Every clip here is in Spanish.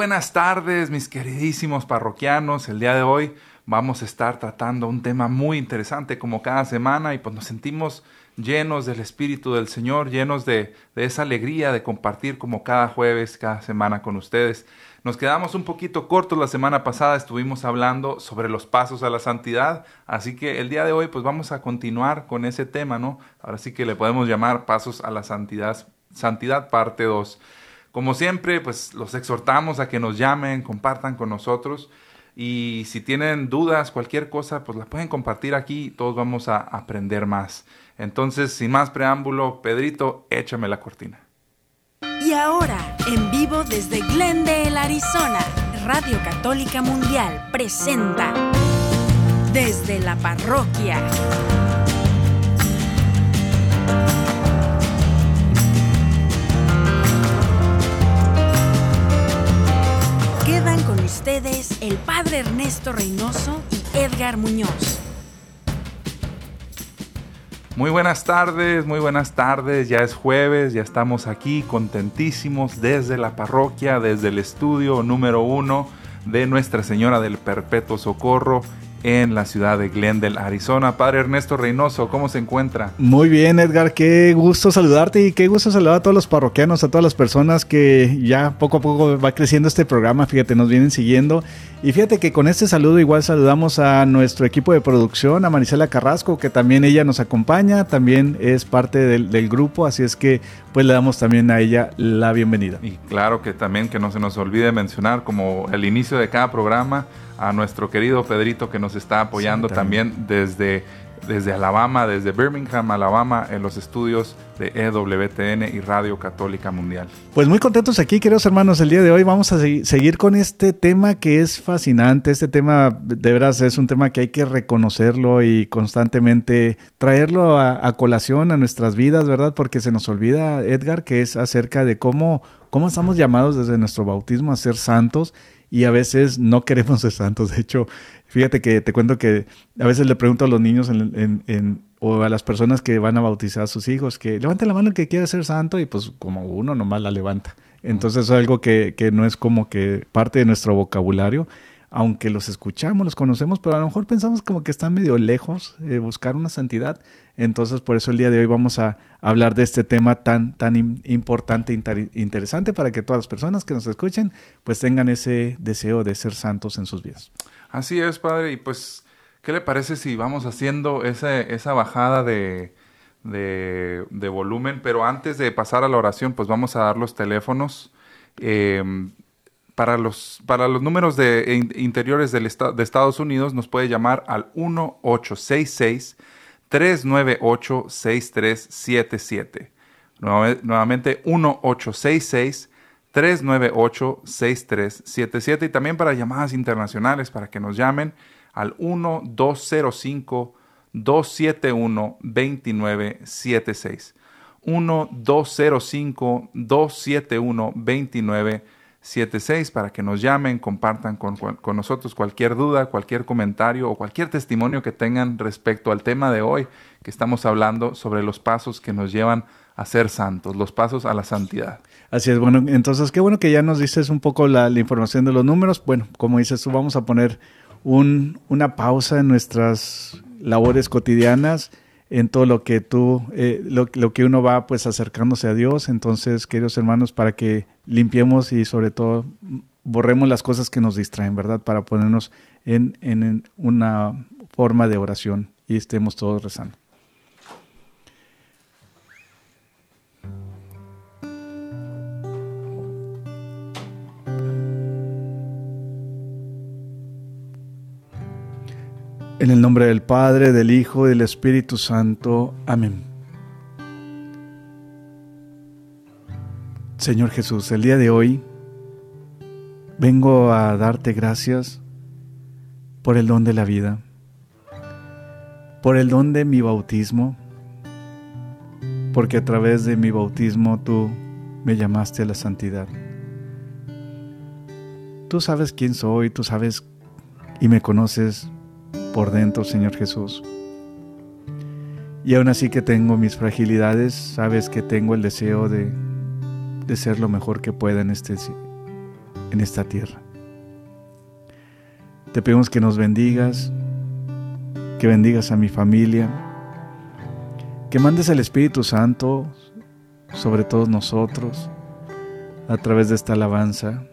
Buenas tardes, mis queridísimos parroquianos. El día de hoy vamos a estar tratando un tema muy interesante como cada semana y pues nos sentimos llenos del Espíritu del Señor, llenos de, de esa alegría de compartir como cada jueves, cada semana con ustedes. Nos quedamos un poquito cortos la semana pasada, estuvimos hablando sobre los pasos a la santidad, así que el día de hoy pues vamos a continuar con ese tema, ¿no? Ahora sí que le podemos llamar pasos a la santidad, santidad parte 2. Como siempre, pues los exhortamos a que nos llamen, compartan con nosotros y si tienen dudas, cualquier cosa, pues la pueden compartir aquí todos vamos a aprender más. Entonces, sin más preámbulo, Pedrito, échame la cortina. Y ahora, en vivo desde Glendale, Arizona, Radio Católica Mundial presenta Desde la Parroquia. Ustedes el Padre Ernesto Reynoso y Edgar Muñoz. Muy buenas tardes, muy buenas tardes. Ya es jueves, ya estamos aquí contentísimos desde la parroquia, desde el estudio número uno de Nuestra Señora del Perpetuo Socorro en la ciudad de Glendale, Arizona. Padre Ernesto Reynoso, ¿cómo se encuentra? Muy bien, Edgar, qué gusto saludarte y qué gusto saludar a todos los parroquianos, a todas las personas que ya poco a poco va creciendo este programa, fíjate, nos vienen siguiendo. Y fíjate que con este saludo igual saludamos a nuestro equipo de producción, a Marisela Carrasco, que también ella nos acompaña, también es parte del, del grupo, así es que pues le damos también a ella la bienvenida. Y claro que también que no se nos olvide mencionar como el inicio de cada programa, a nuestro querido Pedrito que nos está apoyando sí, también. también desde, desde Alabama, desde Birmingham, Alabama, en los estudios de EWTN y Radio Católica Mundial. Pues muy contentos aquí, queridos hermanos. El día de hoy vamos a seguir con este tema que es fascinante. Este tema, de veras, es un tema que hay que reconocerlo y constantemente traerlo a, a colación a nuestras vidas, ¿verdad? Porque se nos olvida, Edgar, que es acerca de cómo, cómo estamos llamados desde nuestro bautismo a ser santos y a veces no queremos ser santos. De hecho, fíjate que te cuento que a veces le pregunto a los niños en, o a las personas que van a bautizar a sus hijos que levante la mano el que quiera ser santo y pues como uno nomás la levanta. Entonces es algo que, que no es como que parte de nuestro vocabulario, aunque los escuchamos, los conocemos, pero a lo mejor pensamos como que están medio lejos de buscar una santidad. Entonces, por eso el día de hoy vamos a hablar de este tema tan, tan importante e interesante para que todas las personas que nos escuchen pues tengan ese deseo de ser santos en sus vidas. Así es, Padre. Y pues, ¿qué le parece si vamos haciendo esa bajada de, de, de, volumen? Pero antes de pasar a la oración, pues vamos a dar los teléfonos. Eh, para los, para los números de, in, interiores del esta, de Estados Unidos nos puede llamar al 1866 398 6377. Nuevamente 1866 398 6377 y también para llamadas internacionales para que nos llamen al 1205 271 2976. 1205 271 2976 76 para que nos llamen, compartan con, con, nosotros cualquier duda, cualquier comentario o cualquier testimonio que tengan respecto al tema de hoy, que estamos hablando sobre los pasos que nos llevan a ser santos, los pasos a la santidad. Así es, bueno, entonces qué bueno que ya nos dices un poco la, la información de los números. Bueno, como dices tú, vamos a poner un, una pausa en nuestras labores cotidianas en todo lo que tú, eh, lo, lo, que uno va pues acercándose a Dios. Entonces, queridos hermanos, para que limpiemos y sobre todo borremos las cosas que nos distraen, ¿verdad? Para ponernos en, en una forma de oración y estemos todos rezando. En el nombre del Padre, del Hijo y del Espíritu Santo. Amén. Señor Jesús, el día de hoy vengo a darte gracias por el don de la vida, por el don de mi bautismo, porque a través de mi bautismo tú me llamaste a la santidad. Tú sabes quién soy, tú sabes y me conoces por dentro, Señor Jesús. Y aún así que tengo mis fragilidades, sabes que tengo el deseo de, de ser lo mejor que pueda en este, en esta tierra. Te pedimos que nos bendigas, que bendigas a mi familia, que mandes el Espíritu Santo sobre todos nosotros a través de esta alabanza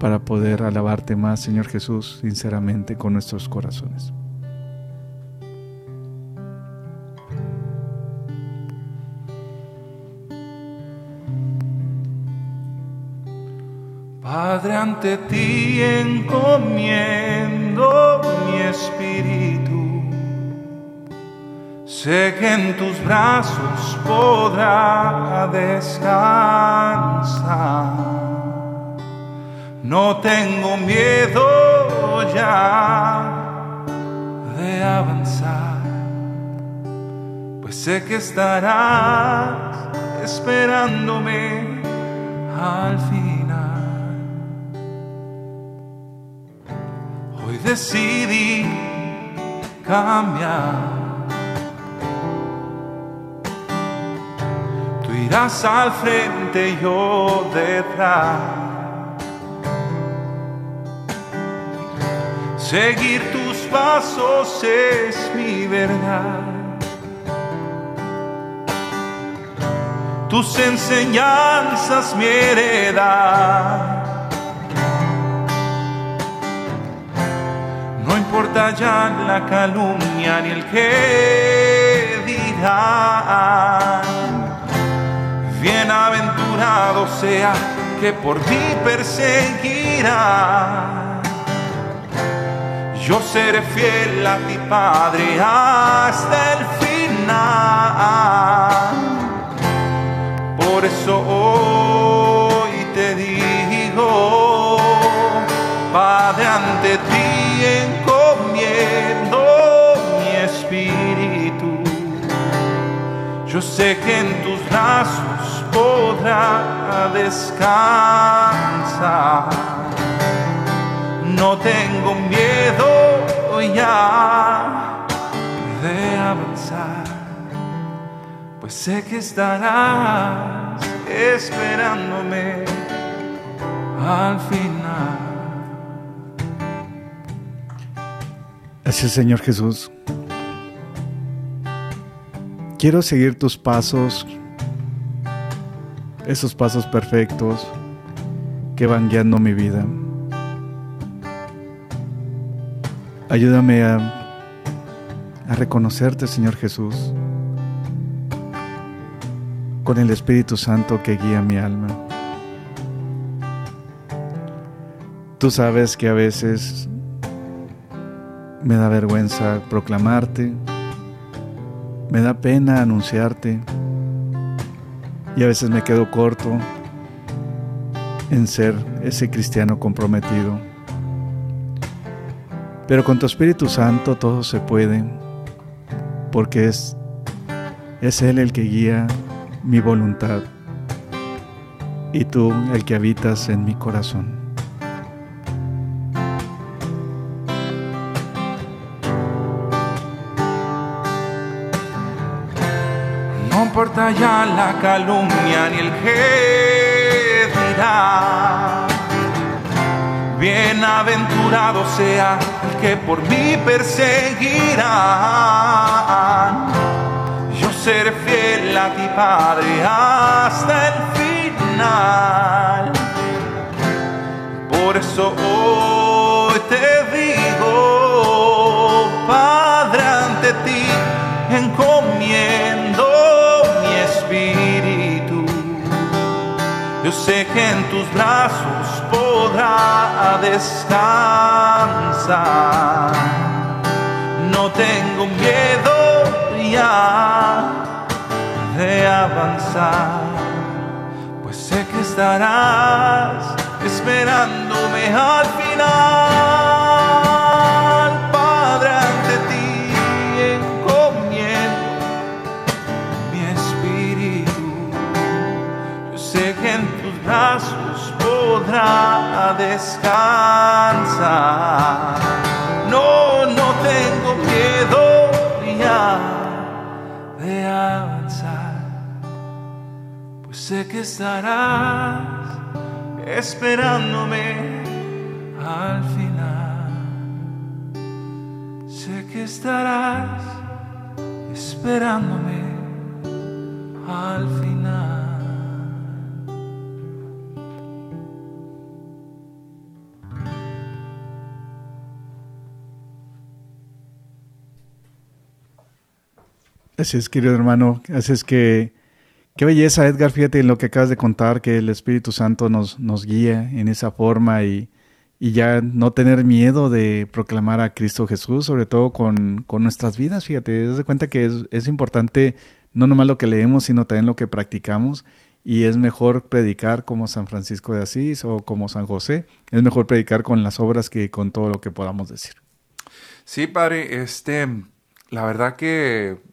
para poder alabarte más, Señor Jesús, sinceramente con nuestros corazones. Padre, ante ti encomiendo mi espíritu. Sé que en tus brazos podrá descansar. No tengo miedo ya de avanzar, pues sé que estarás esperándome al final. Hoy decidí cambiar. Tú irás al frente yo detrás. Seguir tus pasos es mi verdad. Tus enseñanzas mi heredad. No importa ya la calumnia ni el que dirá. Bienaventurado sea que por mí perseguirá. Yo seré fiel a ti, Padre, hasta el final. Por eso hoy te digo, Padre, ante ti encomiendo mi espíritu. Yo sé que en tus brazos podrá descansar no tengo miedo ya de avanzar, pues sé que estarás esperándome al final. Así Señor Jesús. Quiero seguir tus pasos, esos pasos perfectos que van guiando mi vida. Ayúdame a, reconocerte, Señor Jesús, con el Espíritu Santo que guía mi alma. Tú sabes que a veces me da vergüenza proclamarte, me da pena anunciarte y a veces me quedo corto en ser ese cristiano comprometido. Pero con tu Espíritu Santo todo se puede, porque es, es Él el que guía mi voluntad y tú el que habitas en mi corazón. No importa ya la calumnia ni el que. Bienaventurado sea que por mí perseguirá. Yo seré fiel a ti, Padre, hasta el final. Por eso hoy te digo, Padre, ante ti encomiendo mi espíritu. Yo sé que en tus brazos podrá descansar. No tengo miedo ya de avanzar, pues sé que estarás esperándome al final. Podrá descansar. No, no tengo miedo ya de avanzar, pues sé que estarás esperándome al final. Sé que estarás esperándome al final. Así es, querido hermano. Así es que, qué belleza, Edgar. Fíjate en lo que acabas de contar, que el Espíritu Santo nos, nos guía en esa forma y, y ya no tener miedo de proclamar a Cristo Jesús, sobre todo con, con nuestras vidas. Fíjate, te das cuenta que es, es importante no nomás lo que leemos, sino también lo que practicamos. Y es mejor predicar como San Francisco de Asís o como San José. Es mejor predicar con las obras que con todo lo que podamos decir. Sí, padre, este, la verdad que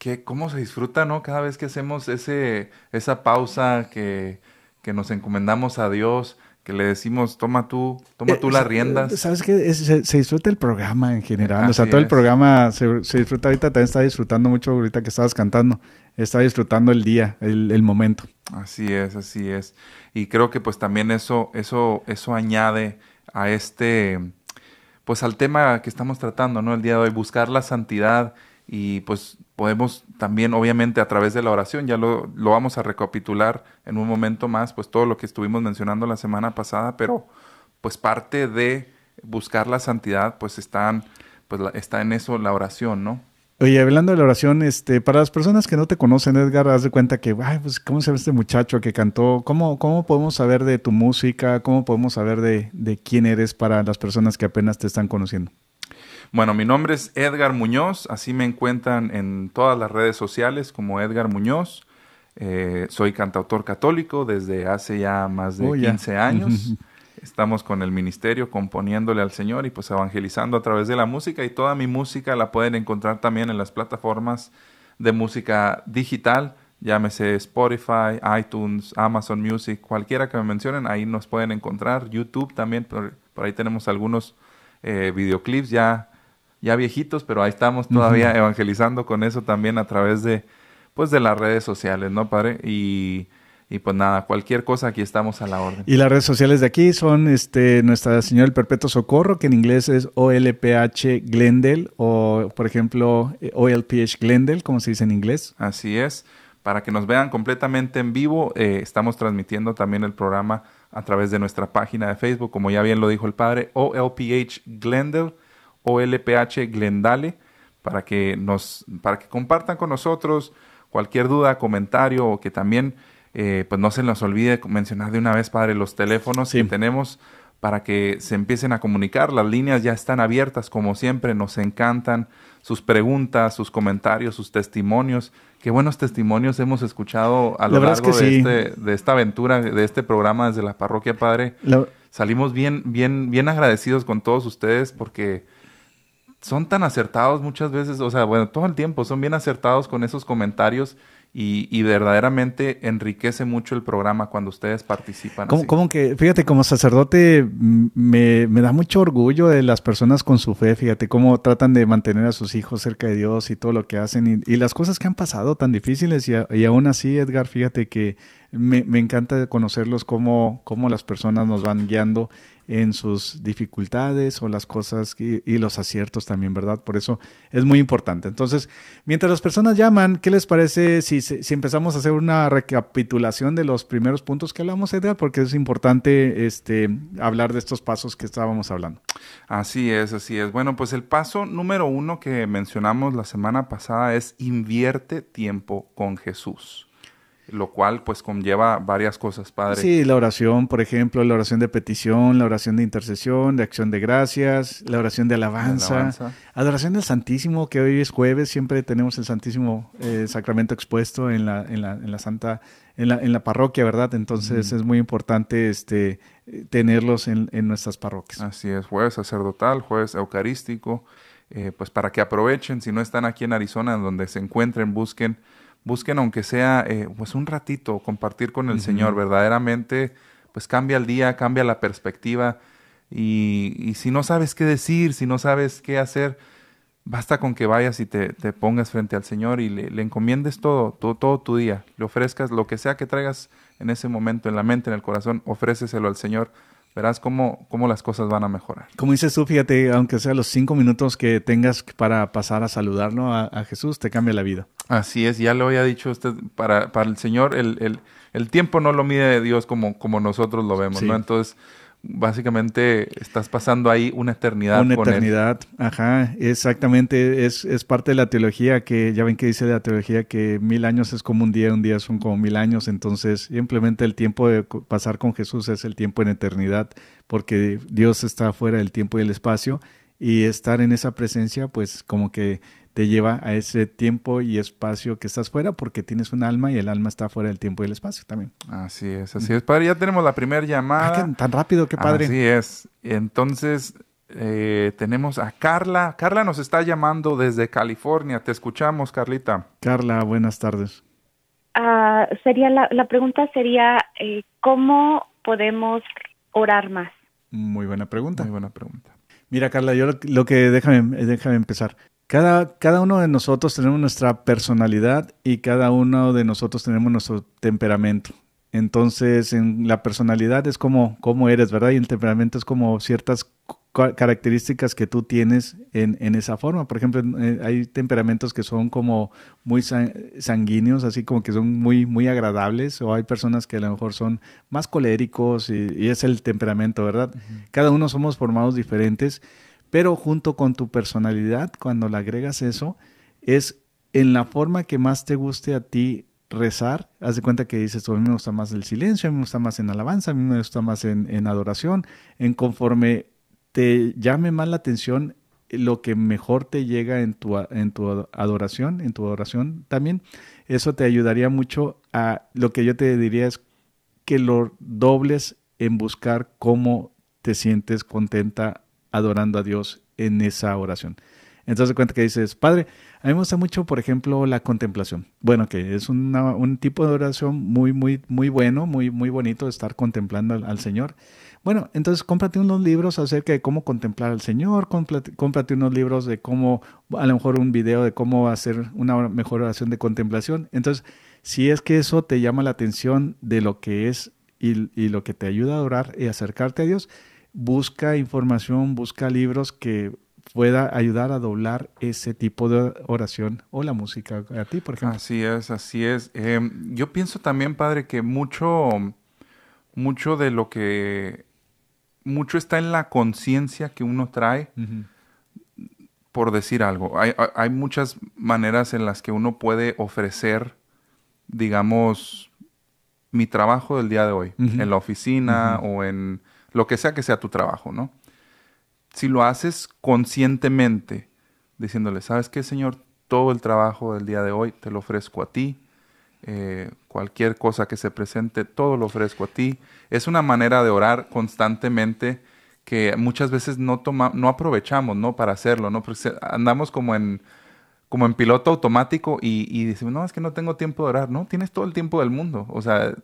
que cómo se disfruta, ¿no? Cada vez que hacemos ese, esa pausa, que, que nos encomendamos a Dios, que le decimos, toma tú, toma tú las riendas. Sabes que se, se, disfruta el programa en general, o sea, todo el programa se, se, disfruta ahorita, también está disfrutando mucho ahorita que estabas cantando, está disfrutando el día, el, el, momento. Así es, así es. Y creo que pues también eso, eso, eso añade a este, pues al tema que estamos tratando, ¿no? El día de hoy, buscar la santidad y pues podemos también, obviamente, a través de la oración, ya lo, lo, vamos a recapitular en un momento más, pues todo lo que estuvimos mencionando la semana pasada, pero pues parte de buscar la santidad, pues están, pues está en eso la oración, ¿no? Oye, hablando de la oración, este, para las personas que no te conocen, Edgar, haz de cuenta que, ay, pues, ¿cómo se ve este muchacho que cantó? ¿Cómo, cómo podemos saber de tu música? ¿Cómo podemos saber de, de quién eres para las personas que apenas te están conociendo? Bueno, mi nombre es Edgar Muñoz, así me encuentran en todas las redes sociales como Edgar Muñoz. Eh, soy cantautor católico desde hace ya más de 15 años. Estamos con el ministerio componiéndole al Señor y pues evangelizando a través de la música y toda mi música la pueden encontrar también en las plataformas de música digital, llámese Spotify, iTunes, Amazon Music, cualquiera que me mencionen, ahí nos pueden encontrar, YouTube también, por, por ahí tenemos algunos eh, videoclips ya ya viejitos, pero ahí estamos todavía evangelizando con eso también a través de, pues, de las redes sociales, ¿no, padre? Y, y pues nada, cualquier cosa aquí estamos a la orden. Y las redes sociales de aquí son este Nuestra Señora del Perpetuo Socorro, que en inglés es OLPH Glendale o por ejemplo OLPH Glendale, como se dice en inglés. Así es. Para que nos vean completamente en vivo, eh, estamos transmitiendo también el programa a través de nuestra página de Facebook, como ya bien lo dijo el padre, OLPH Glendale OLPH Glendale para que nos para que compartan con nosotros cualquier duda, comentario o que también eh, pues no se nos olvide mencionar de una vez, padre, los teléfonos que tenemos para que se empiecen a comunicar. Las líneas ya están abiertas, como siempre, nos encantan sus preguntas, sus comentarios, sus testimonios. Qué buenos testimonios hemos escuchado a lo largo de, este, de, esta aventura, de este programa desde la parroquia, Padre. Salimos bien, bien, bien agradecidos con todos ustedes porque son tan acertados muchas veces, o sea, bueno, todo el tiempo son bien acertados con esos comentarios y, y verdaderamente enriquece mucho el programa cuando ustedes participan. Como, que, fíjate, como sacerdote me, me, da mucho orgullo de las personas con su fe, fíjate, cómo tratan de mantener a sus hijos cerca de Dios y todo lo que hacen y, y las cosas que han pasado tan difíciles y, y aún así, Edgar, fíjate que me, me encanta conocerlos, cómo, cómo las personas nos van guiando en sus dificultades o las cosas y, los aciertos también, ¿verdad? Por eso es muy importante. Entonces, mientras las personas llaman, ¿qué les parece si, si empezamos a hacer una recapitulación de los primeros puntos que hablamos, Edgar? Porque es importante este, hablar de estos pasos que estábamos hablando. Así es, así es. Bueno, pues el paso número uno que mencionamos la semana pasada es invierte tiempo con Jesús lo cual pues conlleva varias cosas, Padre. Sí, la oración, por ejemplo, la oración de petición, la oración de intercesión, de acción de gracias, la oración de alabanza, alabanza. adoración del Santísimo, que hoy es jueves, siempre tenemos el Santísimo eh, Sacramento expuesto en la, en la, en la Santa, en la, en la parroquia, ¿verdad? Entonces mm. es muy importante este, tenerlos en, en, nuestras parroquias. Así es, jueves sacerdotal, jueves eucarístico, eh, pues para que aprovechen, si no están aquí en Arizona, donde se encuentren, busquen busquen aunque sea eh, pues un ratito compartir con el uh -huh. Señor, verdaderamente pues cambia el día, cambia la perspectiva y, y, si no sabes qué decir, si no sabes qué hacer, Basta con que vayas y te, te pongas frente al Señor y le, le encomiendes todo, todo, todo, tu día, le ofrezcas lo que sea que traigas en ese momento, en la mente, en el corazón, ofréceselo al Señor. Verás cómo, cómo las cosas van a mejorar. Como dices tú, fíjate, aunque sea los cinco minutos que tengas para pasar a saludarlo a, a Jesús, te cambia la vida. Así es, ya lo había dicho usted, para, para el Señor el, el, el, tiempo no lo mide Dios como, como nosotros lo vemos, sí. ¿no? Entonces, básicamente estás pasando ahí una eternidad. Una eternidad, él. ajá, exactamente, es, es parte de la teología que, ya ven que dice la teología que mil años es como un día, un día son como mil años, entonces simplemente el tiempo de pasar con Jesús es el tiempo en eternidad, porque Dios está fuera del tiempo y el espacio, y estar en esa presencia, pues como que te lleva a ese tiempo y espacio que estás fuera porque tienes un alma y el alma está fuera del tiempo y el espacio también. Así es, así es. Padre, ya tenemos la primera llamada. Ah, tan rápido, qué padre. Así es. Entonces, eh, tenemos a Carla. Carla nos está llamando desde California. Te escuchamos, Carlita. Carla, buenas tardes. Uh, sería la, la, pregunta sería, eh, ¿cómo podemos orar más? Muy buena pregunta. Muy buena pregunta. Mira, Carla, yo lo, lo que déjame, déjame empezar. Cada, cada, uno de nosotros tenemos nuestra personalidad y cada uno de nosotros tenemos nuestro temperamento. Entonces, en la personalidad es como, como eres, ¿verdad? Y el temperamento es como ciertas características que tú tienes en, en esa forma. Por ejemplo, eh, hay temperamentos que son como muy sanguíneos, así como que son muy, muy agradables, o hay personas que a lo mejor son más coléricos y, y es el temperamento, ¿verdad? Uh -huh. Cada uno somos formados diferentes. Pero junto con tu personalidad, cuando le agregas eso, es en la forma que más te guste a ti rezar. Haz de cuenta que dices, a mí me gusta más el silencio, a mí me gusta más en alabanza, a mí me gusta más en, en adoración. En conforme te llame más la atención, lo que mejor te llega en tu, en tu adoración, en tu adoración también, eso te ayudaría mucho a, lo que yo te diría es que lo dobles en buscar cómo te sientes contenta adorando a Dios en esa oración. Entonces cuenta que dices, Padre, a mí me gusta mucho, por ejemplo, la contemplación. Bueno, que es un tipo de oración muy, muy, muy bueno, muy, muy bonito estar contemplando al, Señor. Bueno, entonces cómprate unos libros acerca de cómo contemplar al Señor, cómprate, unos libros de cómo, a lo mejor un video de cómo hacer una mejor oración de contemplación. Entonces, si es que eso te llama la atención de lo que es y, y lo que te ayuda a adorar y acercarte a Dios, busca información, busca libros que pueda ayudar a doblar ese tipo de oración o la música a ti, por ejemplo. Así es, así es. Eh, yo pienso también, padre, que mucho, mucho de lo que, mucho está en la conciencia que uno trae, uh -huh. por decir algo. Hay, hay muchas maneras en las que uno puede ofrecer, digamos, mi trabajo del día de hoy, uh -huh. en la oficina uh -huh. o en lo que sea que sea tu trabajo, ¿no? Si lo haces conscientemente, diciéndole, ¿sabes qué, Señor? Todo el trabajo del día de hoy te lo ofrezco a ti. Eh, cualquier cosa que se presente, todo lo ofrezco a ti. Es una manera de orar constantemente que muchas veces no, toma, no aprovechamos, ¿no? Para hacerlo, ¿no? Porque andamos como en, como en piloto automático y, y decimos, no, es que no tengo tiempo de orar. No, tienes todo el tiempo del mundo. O sea,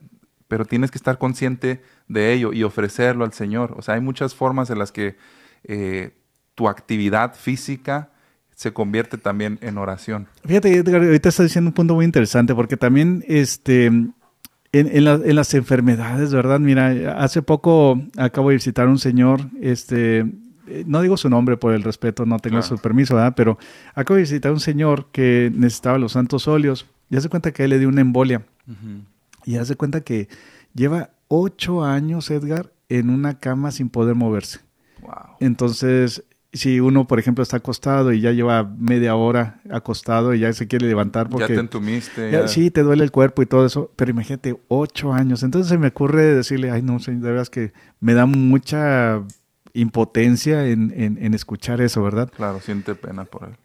pero tienes que estar consciente de ello y ofrecerlo al Señor. O sea, hay muchas formas en las que eh, tu actividad física se convierte también en oración. Fíjate, Edgar, ahorita estás diciendo un punto muy interesante, porque también este, en, en, la, en, las enfermedades, ¿verdad? Mira, hace poco acabo de visitar a un señor, este, no digo su nombre por el respeto, no tengo claro. su permiso, ¿verdad? Pero acabo de visitar a un señor que necesitaba los santos óleos y hace cuenta que él le dio una embolia. Uh -huh. Y hace cuenta que lleva ocho años, Edgar, en una cama sin poder moverse. Wow. Entonces, si uno, por ejemplo, está acostado y ya lleva media hora acostado y ya se quiere levantar porque... Ya te entumiste. Ya, ya... Sí, te duele el cuerpo y todo eso, pero imagínate, ocho años. Entonces se me ocurre decirle, ay, no, señor, de verdad que me da mucha impotencia en, en, en escuchar eso, ¿verdad? Claro, siente pena por él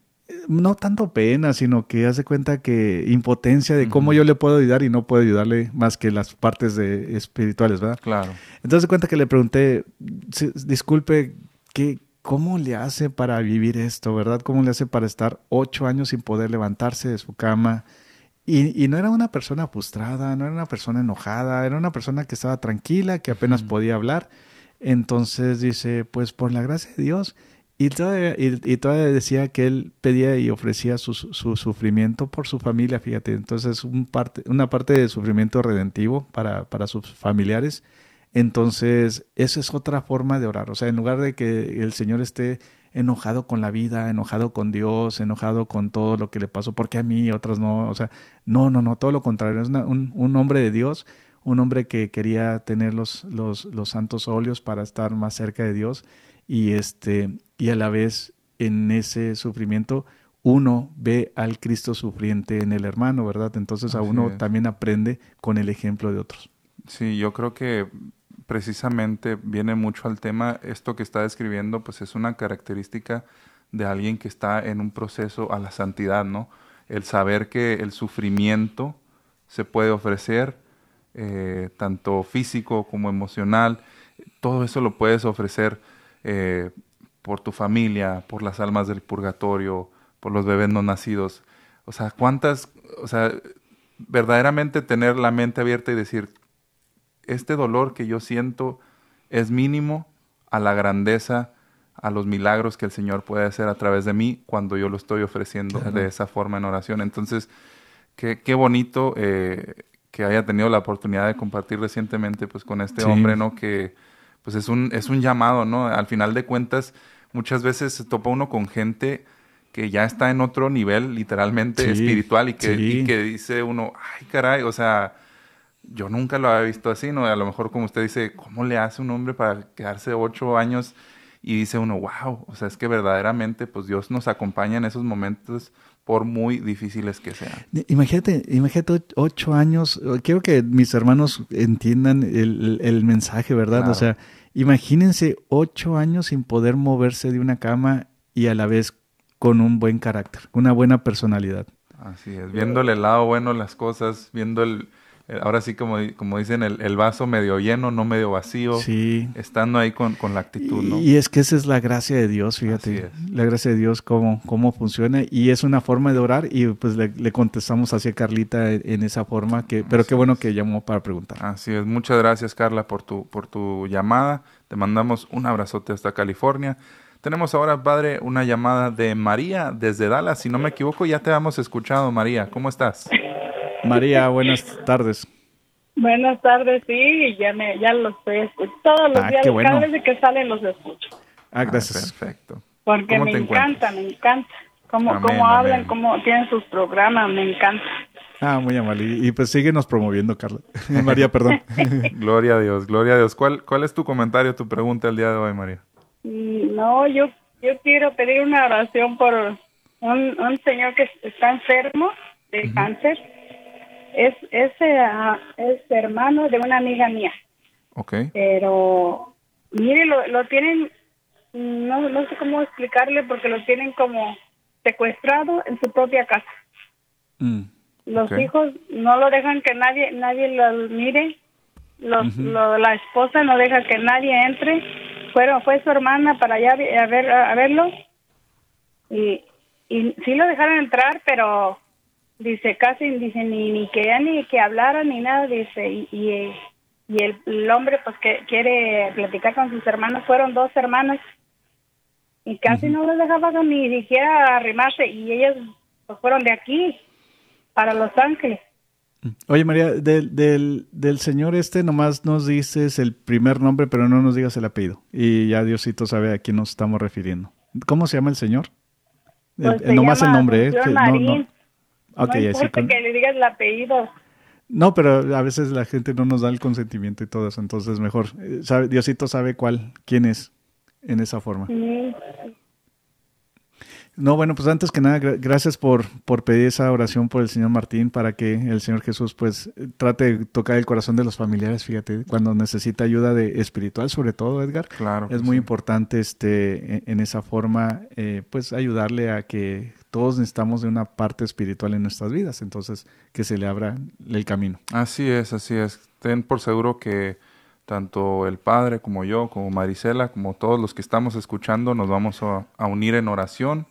no tanto pena, sino que hace cuenta que impotencia de cómo uh -huh. yo le puedo ayudar y no puedo ayudarle más que las partes de espirituales, ¿verdad? Claro. Entonces cuenta que le pregunté, disculpe, ¿qué, ¿cómo le hace para vivir esto, verdad? ¿Cómo le hace para estar ocho años sin poder levantarse de su cama? Y, y, no era una persona frustrada, no era una persona enojada, era una persona que estaba tranquila, que apenas uh -huh. podía hablar. Entonces dice, pues por la gracia de Dios, Y todavía, y, todavía, decía que él pedía y ofrecía su, su, sufrimiento por su familia, fíjate. Entonces, un parte, una parte de sufrimiento redentivo para, para sus familiares. Entonces, esa es otra forma de orar. O sea, en lugar de que el Señor esté enojado con la vida, enojado con Dios, enojado con todo lo que le pasó, porque a mí, otras no, o sea, no, no, no, todo lo contrario, es un, un, hombre de Dios, un hombre que quería tener los, los, los, santos óleos para estar más cerca de Dios y, este, y a la vez en ese sufrimiento uno ve al Cristo sufriente en el hermano, ¿verdad? Entonces a uno también aprende con el ejemplo de otros. Sí, yo creo que precisamente viene mucho al tema, esto que está describiendo, pues es una característica de alguien que está en un proceso a la santidad, ¿no? El saber que el sufrimiento se puede ofrecer, eh, tanto físico como emocional, todo eso lo puedes ofrecer eh, por tu familia, por las almas del purgatorio, por los bebés no nacidos. O sea, cuántas, o sea, verdaderamente tener la mente abierta y decir, este dolor que yo siento es mínimo a la grandeza, a los milagros que el Señor puede hacer a través de mí cuando yo lo estoy ofreciendo de esa forma en oración. Entonces, qué, qué bonito eh, que haya tenido la oportunidad de compartir recientemente pues con este hombre, ¿no? Que pues es un, es un llamado, ¿no? Al final de cuentas, muchas veces se topa uno con gente que ya está en otro nivel literalmente espiritual y que, y que dice uno, ay caray, o sea, yo nunca lo había visto así, ¿no? A lo mejor como usted dice, ¿cómo le hace un hombre para quedarse ocho años? Y dice uno, wow, o sea, es que verdaderamente pues Dios nos acompaña en esos momentos por muy difíciles que sean. Imagínate, imagínate ocho años, quiero que mis hermanos entiendan el, mensaje, ¿verdad? O sea, imagínense ocho años sin poder moverse de una cama y a la vez con un buen carácter, una buena personalidad. Así es, viéndole el lado bueno las cosas, viendo el, eh, ahora sí como, como dicen, el, vaso medio lleno, no medio vacío, sí. estando ahí con, la actitud, ¿no? Y es que esa es la gracia de Dios, fíjate, la gracia de Dios, cómo, cómo funciona, y es una forma de orar, y pues le, contestamos hacia Carlita en, esa forma, que, pero qué bueno que llamó para preguntar. Así es, muchas gracias Carla por tu, por tu llamada, te mandamos un abrazote hasta California. Tenemos ahora, padre, una llamada de María desde Dallas. Si no me equivoco, ya te hemos escuchado, María. ¿Cómo estás? María, buenas tardes. Buenas tardes, sí, ya me, ya los estoy escuchando. Todos los ah, días, cada vez que salen los escucho. Ah, gracias. perfecto. Porque me encanta, me encanta. Cómo, cómo hablan, cómo tienen sus programas, me encanta. Ah, muy amable. Y, pues síguenos promoviendo, Carla. María, perdón. gloria a Dios, gloria a Dios. ¿Cuál, ¿Cuál es tu comentario, tu pregunta el día de hoy, María? Mm, no, yo, yo quiero pedir una oración por un, un señor que está enfermo de cáncer es, es, eh, es hermano de una amiga mía. Ok. Pero, mire, lo, lo tienen, no, no sé cómo explicarle porque lo tienen como secuestrado en su propia casa. Mm, los hijos no lo dejan que nadie nadie lo mire. Los, la esposa no deja que nadie entre. Fueron, fue su hermana para allá a, ver, a verlo. Y, y sí lo dejaron entrar, pero dice casi dice ni ni ni que hablara ni nada dice y, y, el, hombre pues que quiere platicar con sus hermanos fueron dos hermanas y casi no les dejaba ni siquiera arrimarse y ellas pues fueron de aquí para Los Ángeles Oye María, del, del, del señor este nomás nos dices el primer nombre, pero no nos digas el apellido. Y ya Diosito sabe a quién nos estamos refiriendo. ¿Cómo se llama el señor? Pues nomás el nombre, ¿eh? Okay, no importa que le digas el apellido. No, pero a veces la gente no nos da el consentimiento y todo eso, entonces mejor. Eh, sabe, Diosito sabe cuál, quién es en esa forma. No, bueno, pues antes que nada, gracias por, por pedir esa oración por el Señor Martín para que el Señor Jesús pues trate de tocar el corazón de los familiares, fíjate, cuando necesita ayuda de espiritual, sobre todo, Edgar. Claro. Es muy importante este, e, en, esa forma, eh, pues ayudarle a que todos necesitamos de una parte espiritual en nuestras vidas, entonces que se le abra el camino. Así es, así es. Ten por seguro que tanto el Padre como yo, como Marisela, como todos los que estamos escuchando, nos vamos a unir en oración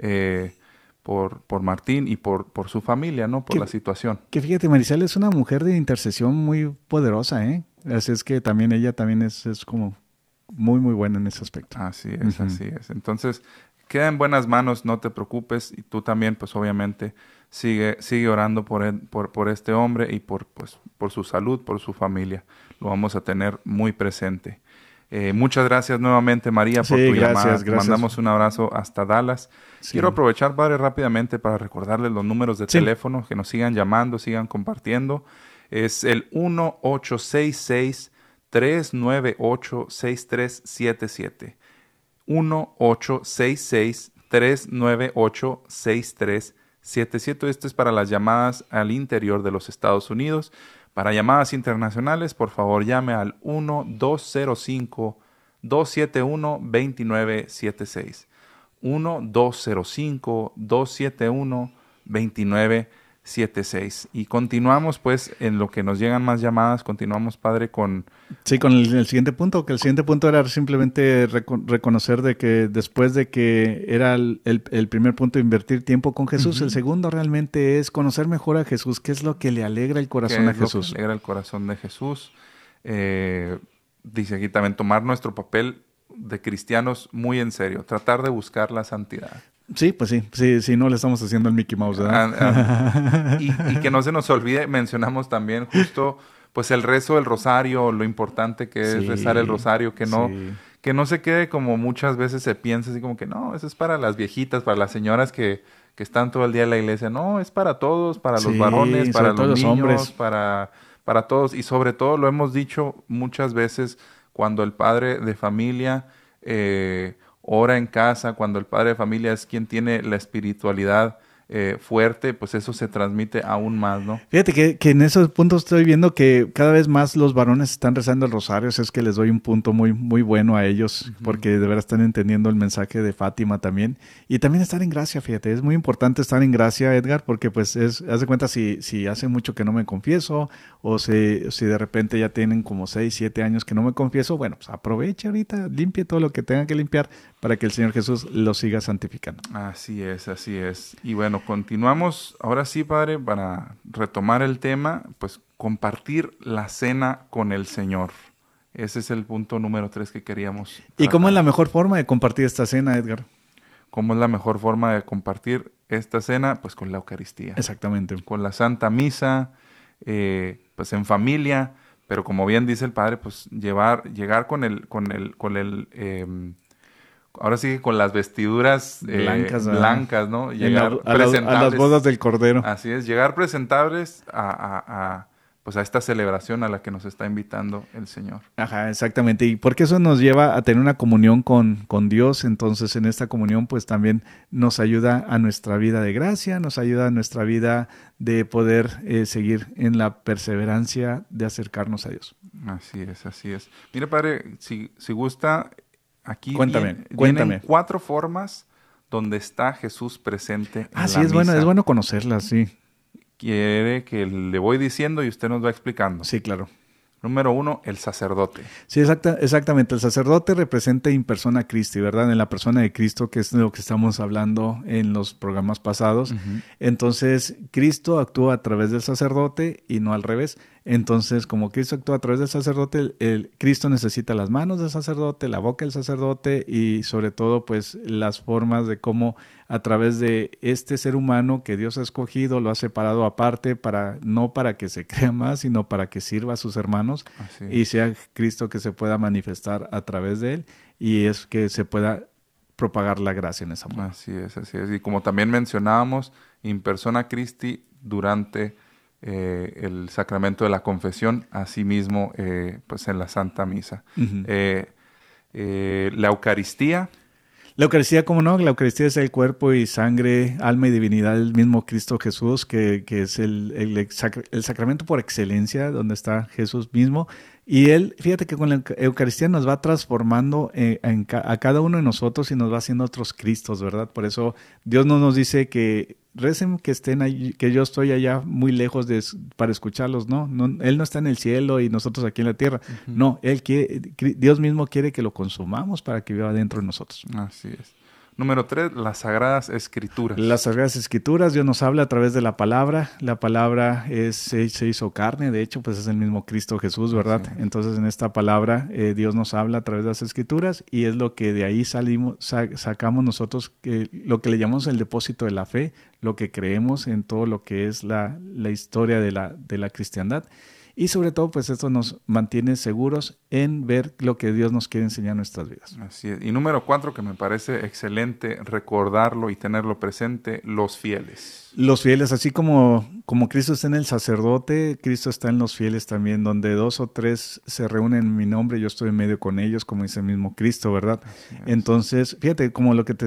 eh, por, por Martín y por, por su familia, ¿no? Por la situación. Que fíjate, Maricel es una mujer de intercesión muy poderosa, ¿eh? Así es que también ella también es, es como muy, muy buena en ese aspecto. Así es, así es. Entonces, queda en buenas manos, no te preocupes, y tú también, pues obviamente, sigue, sigue orando por, por, por este hombre y por, pues, por su salud, por su familia. Lo vamos a tener muy presente. Eh, muchas gracias nuevamente, María, por tu llamada. Mandamos un abrazo hasta Dallas. Quiero aprovechar, Padre, rápidamente para recordarles los números de teléfono, que nos sigan llamando, sigan compartiendo. Es el 1866-398-6377. 1866-398-6377. Este es para las llamadas al interior de los Estados Unidos. Para llamadas internacionales, por favor llame al 1-205-271-2976. 1-205-271-2976. 76. Y continuamos pues en lo que nos llegan más llamadas, continuamos Padre con... Sí, con el, siguiente punto, que el siguiente punto era simplemente reconocer de que después de que era el, primer punto invertir tiempo con Jesús, el segundo realmente es conocer mejor a Jesús, qué es lo que le alegra el corazón a Jesús. Lo alegra el corazón de Jesús. Eh, dice aquí también tomar nuestro papel de cristianos muy en serio, tratar de buscar la santidad. Sí, pues sí, sí, sí, no le estamos haciendo el Mickey Mouse, ¿verdad? Ah, ah. y, que no se nos olvide, mencionamos también justo, pues el rezo del rosario, lo importante que es rezar el rosario, que no, que no se quede como muchas veces se piensa, así como que no, eso es para las viejitas, para las señoras que, que están todo el día en la iglesia. No, es para todos, para los varones, para los niños, hombres. para, para todos. Y sobre todo lo hemos dicho muchas veces cuando el padre de familia eh, ora en casa, cuando el padre de familia es quien tiene la espiritualidad eh, fuerte, pues eso se transmite aún más, ¿no? Fíjate que, que, en esos puntos estoy viendo que cada vez más los varones están rezando el rosario, es que les doy un punto muy, muy bueno a ellos, porque de verdad están entendiendo el mensaje de Fátima también. Y también estar en gracia, fíjate, es muy importante estar en gracia, Edgar, porque pues es, haz de cuenta si, si hace mucho que no me confieso, o si, si de repente ya tienen como 6, 7 años que no me confieso, bueno, pues aproveche ahorita, limpie todo lo que tenga que limpiar para que el Señor Jesús lo siga santificando. Así es, así es. Y bueno, continuamos ahora sí, Padre, para retomar el tema, pues compartir la cena con el Señor. Ese es el punto número tres que queríamos. ¿Y cómo es la mejor forma de compartir esta cena, Edgar? ¿Cómo es la mejor forma de compartir esta cena? Pues con la Eucaristía. Exactamente. Con la Santa Misa, eh, pues en familia, pero como bien dice el Padre, pues llevar, llegar con el, con el, con el em, ahora sí con las vestiduras eh, blancas, blancas, ¿no? Llegar a, las bodas del Cordero. Así es, llegar presentables a, pues a esta celebración a la que nos está invitando el Señor. Ajá, exactamente. Y porque eso nos lleva a tener una comunión con, con Dios, entonces en esta comunión pues también nos ayuda a nuestra vida de gracia, nos ayuda a nuestra vida de poder eh, seguir en la perseverancia de acercarnos a Dios. Así es, así es. Mire, padre, si, si gusta, Aquí cuéntame, cuéntame. cuatro formas donde está Jesús presente. Ah, sí, es bueno, es bueno conocerlas, sí. Quiere que le voy diciendo y usted nos va explicando. Sí, claro. Número uno, el sacerdote. Sí, exacta, exactamente. El sacerdote representa in persona Christi, ¿verdad? En la persona de Cristo, que es de lo que estamos hablando en los programas pasados. Entonces, Cristo actúa a través del sacerdote y no al revés. Entonces, como Cristo actúa a través del sacerdote, el, Cristo necesita las manos del sacerdote, la boca del sacerdote y sobre todo, pues, las formas de cómo a través de este ser humano que Dios ha escogido, lo ha separado aparte para no para que se crea más, sino para que sirva a sus hermanos y sea Cristo que se pueda manifestar a través de él y es que se pueda propagar la gracia en esa manera. Así es, así es. Y como también mencionábamos, in persona Christi durante eh, el sacramento de la confesión, asimismo eh, pues en la Santa Misa. Eh, la Eucaristía. La Eucaristía, ¿cómo no? La Eucaristía es el cuerpo y sangre, alma y divinidad del mismo Cristo Jesús, que, es el, el, sacramento por excelencia, donde está Jesús mismo. Y Él, fíjate que con la Eucaristía nos va transformando a cada uno de nosotros y nos va haciendo otros Cristos, ¿verdad? Por eso Dios no nos dice que recen que estén ahí, que yo estoy allá muy lejos de, para escucharlos, ¿no? Él no está en el cielo y nosotros aquí en la tierra. No, él quiere, Dios mismo quiere que lo consumamos para que viva dentro de nosotros. Así es. Número tres, las Sagradas Escrituras. Las Sagradas Escrituras, Dios nos habla a través de la palabra. La palabra es, se, hizo carne, de hecho, pues es el mismo Cristo Jesús, ¿verdad? Entonces en esta palabra eh, Dios nos habla a través de las Escrituras y es lo que de ahí salimos, sacamos nosotros, que, lo que le llamamos el depósito de la fe, lo que creemos en todo lo que es la, la historia de la, de la cristiandad. Y sobre todo, pues esto nos mantiene seguros en ver lo que Dios nos quiere enseñar en nuestras vidas. Así es. Y número cuatro, que me parece excelente recordarlo y tenerlo presente, los fieles. Los fieles, así como, como Cristo está en el sacerdote, Cristo está en los fieles también, donde dos o tres se reúnen en mi nombre, yo estoy en medio con ellos, como dice el mismo Cristo, ¿verdad? Entonces, fíjate, como lo que te,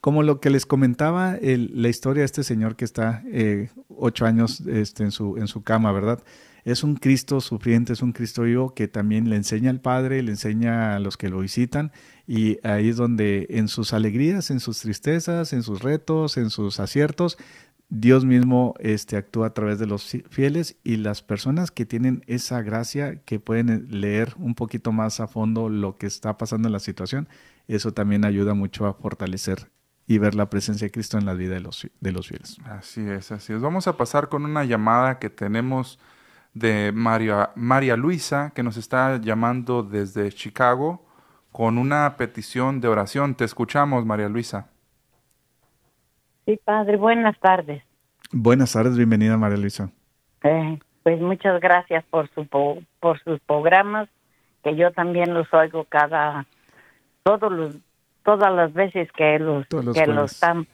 como, lo que les comentaba la historia de este señor que está eh, ocho años este, en, su, en su cama, ¿verdad? Es un Cristo sufriente, es un Cristo vivo que también le enseña al Padre, le enseña a los que lo visitan y ahí es donde en sus alegrías, en sus tristezas, en sus retos, en sus aciertos, Dios mismo este, actúa a través de los fieles y las personas que tienen esa gracia, que pueden leer un poquito más a fondo lo que está pasando en la situación, eso también ayuda mucho a fortalecer y ver la presencia de Cristo en la vida de los, de los fieles. Así es, así es. Vamos a pasar con una llamada que tenemos de María Luisa, que nos está llamando desde Chicago con una petición de oración. Te escuchamos, María Luisa. Sí, padre, buenas tardes. Buenas tardes, bienvenida, María Luisa. Eh, pues muchas gracias por, su, por sus programas, que yo también los oigo cada, todos los, todas las veces que los, que los están,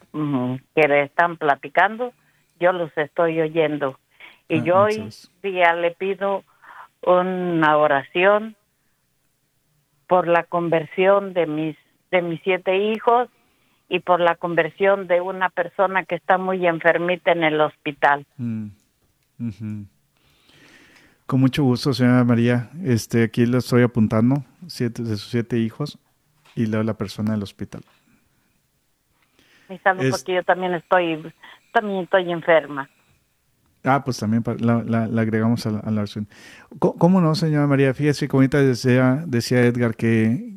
que le están platicando, yo los estoy oyendo y ah, yo hoy día le pido una oración por la conversión de mis de mis siete hijos y por la conversión de una persona que está muy enfermita en el hospital. Mm, Con mucho gusto, señora María. Este, aquí lo estoy apuntando, siete de sus siete hijos y luego la persona del hospital. Mi salud, porque yo también estoy, también estoy enferma. Ah, pues también la, agregamos a la, oración. ¿Cómo, no, señora María? Fíjese, como ahorita decía, decía Edgar, que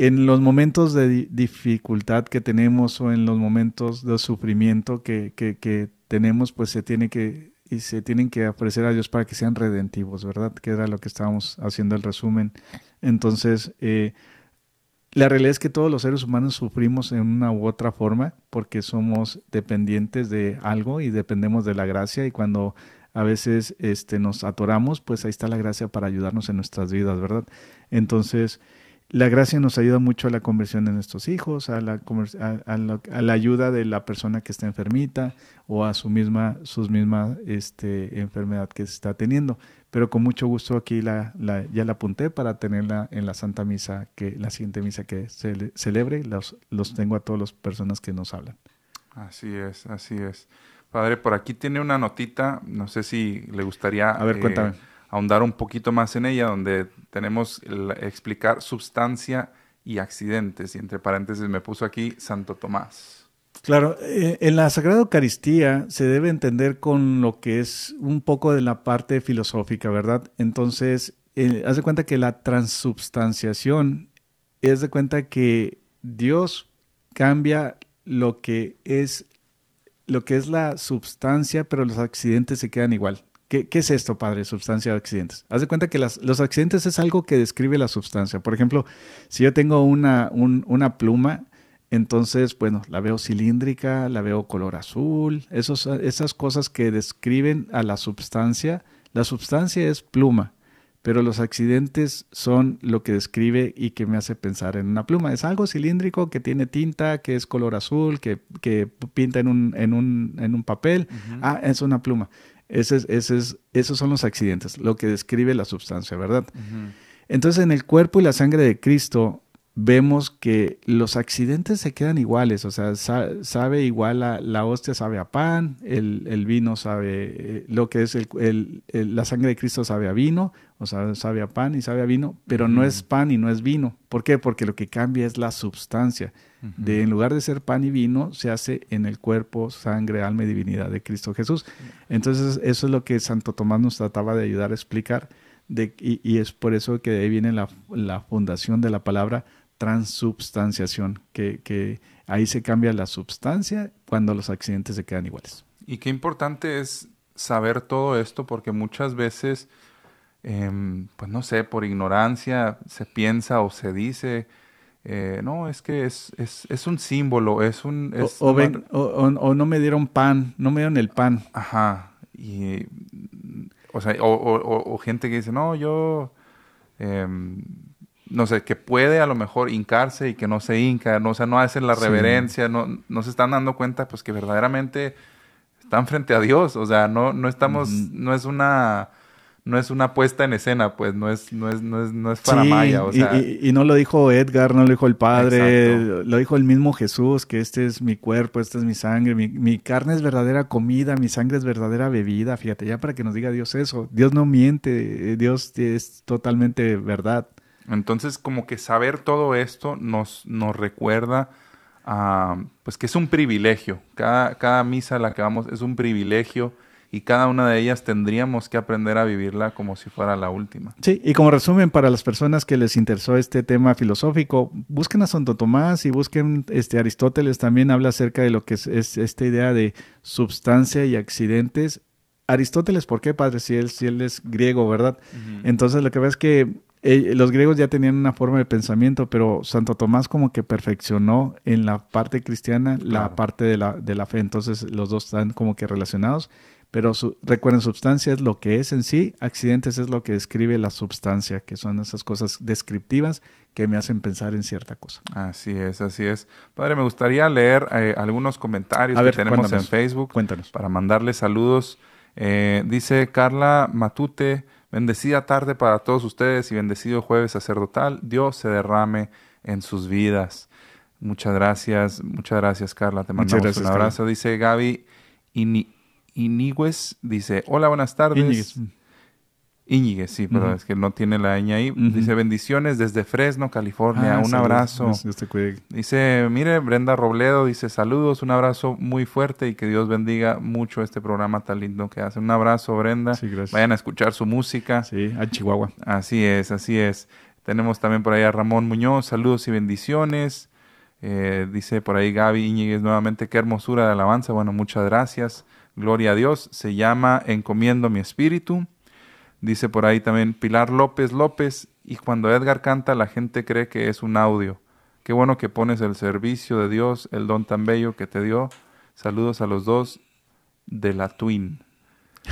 en los momentos de dificultad que tenemos o en los momentos de sufrimiento que, que, tenemos, pues se tiene que y se tienen que ofrecer a Dios para que sean redentivos, ¿verdad? Que era lo que estábamos haciendo el resumen. Entonces, eh, la realidad es que todos los seres humanos sufrimos en una u otra forma porque somos dependientes de algo y dependemos de la gracia y cuando a veces este, nos atoramos, pues ahí está la gracia para ayudarnos en nuestras vidas, ¿verdad? Entonces, la gracia nos ayuda mucho a la conversión de nuestros hijos, a la, a, la, ayuda de la persona que está enfermita o a su misma, sus misma este, enfermedad que se está teniendo pero con mucho gusto aquí la, ya la apunté para tenerla en la Santa Misa, que la siguiente misa que se celebre, los, los tengo a todas las personas que nos hablan. Así es, así es. Padre, por aquí tiene una notita, no sé si le gustaría a ver, eh, ahondar un poquito más en ella, donde tenemos explicar sustancia y accidentes, y entre paréntesis me puso aquí Santo Tomás. Claro, eh, en la Sagrada Eucaristía se debe entender con lo que es un poco de la parte filosófica, ¿verdad? Entonces, eh, haz de cuenta que la transubstanciación es de cuenta que Dios cambia lo que es lo que es la substancia, pero los accidentes se quedan igual. ¿Qué, es esto, padre? Substancia de accidentes. Haz de cuenta que los accidentes es algo que describe la substancia. Por ejemplo, si yo tengo una, una pluma, entonces, bueno, la veo cilíndrica, la veo color azul, esos, esas cosas que describen a la substancia. La substancia es pluma, pero los accidentes son lo que describe y que me hace pensar en una pluma. Es algo cilíndrico que tiene tinta, que es color azul, que, que pinta en un, en un, en un papel. Ah, es una pluma. Ese ese es, esos son los accidentes, lo que describe la substancia, ¿verdad? Entonces, en el cuerpo y la sangre de Cristo vemos que los accidentes se quedan iguales, o sea, sabe igual a, la hostia sabe a pan, el, vino sabe, eh, lo que es el, la sangre de Cristo sabe a vino, o sea, sabe a pan y sabe a vino, pero no es pan y no es vino. ¿Por qué? Porque lo que cambia es la sustancia. De en lugar de ser pan y vino, se hace en el cuerpo, sangre, alma y divinidad de Cristo Jesús. Entonces, eso es lo que Santo Tomás nos trataba de ayudar a explicar. De, y, es por eso que de ahí viene la, la fundación de la palabra transubstanciación, que, que ahí se cambia la substancia cuando los accidentes se quedan iguales. Y qué importante es saber todo esto porque muchas veces, em, pues no sé, por ignorancia se piensa o se dice, eh, no, es que es, es, es, un símbolo, es un... o, no me dieron pan, no me dieron el pan. Ajá, y, o sea, o, gente que dice, no, yo... Em, no sé, que puede a lo mejor hincarse y que no se hinca, no, o sea, no hace la reverencia, no, no se están dando cuenta pues que verdaderamente están frente a Dios, o sea, no, no estamos, no es una no es una puesta en escena, pues no es, no es, no es, no es para Maya. O sea. y, no lo dijo Edgar, no lo dijo el Padre, lo dijo el mismo Jesús, que este es mi cuerpo, esta es mi sangre, mi, mi, carne es verdadera comida, mi sangre es verdadera bebida. Fíjate, ya para que nos diga Dios eso. Dios no miente, Dios es totalmente verdad. Entonces, como que saber todo esto nos, nos recuerda pues que es un privilegio. Cada, cada misa a la que vamos es un privilegio y cada una de ellas tendríamos que aprender a vivirla como si fuera la última. Sí, y como resumen para las personas que les interesó este tema filosófico, busquen a Santo Tomás y busquen este Aristóteles también habla acerca de lo que es, esta idea de substancia y accidentes. Aristóteles, ¿por qué, padre? Si él, si él es griego, ¿verdad? Entonces lo que ves es que eh, los griegos ya tenían una forma de pensamiento, pero Santo Tomás como que perfeccionó en la parte cristiana la parte de la, de la fe. Entonces los dos están como que relacionados. Pero recuerden, substancia es lo que es en sí, accidentes es lo que describe la substancia, que son esas cosas descriptivas que me hacen pensar en cierta cosa. Así es, así es. Padre, me gustaría leer eh, algunos comentarios que tenemos en Facebook cuéntanos. para mandarle saludos. Eh, dice Carla Matute, Bendecida tarde para todos ustedes y bendecido jueves sacerdotal. Dios se derrame en sus vidas. Muchas gracias, muchas gracias Carla. Te mandamos un abrazo. Dice Gaby Inigües, dice, hola, buenas tardes. Íñiguez, sí, pero es que no tiene la ñ ahí. Dice, bendiciones desde Fresno, California. Ah, un abrazo. Dice, mire, Brenda Robledo dice, saludos, un abrazo muy fuerte y que Dios bendiga mucho este programa tan lindo que hace. Un abrazo, Brenda. Sí, Vayan a escuchar su música. Sí, a Chihuahua. Así es, así es. Tenemos también por ahí a Ramón Muñoz, saludos y bendiciones. Eh, dice por ahí Gaby Íñiguez nuevamente, qué hermosura de alabanza. Bueno, muchas gracias. Gloria a Dios. Se llama Encomiendo mi espíritu. Dice por ahí también Pilar López López, y cuando Edgar canta la gente cree que es un audio. Qué bueno que pones el servicio de Dios, el don tan bello que te dio. Saludos a los dos de la Twin.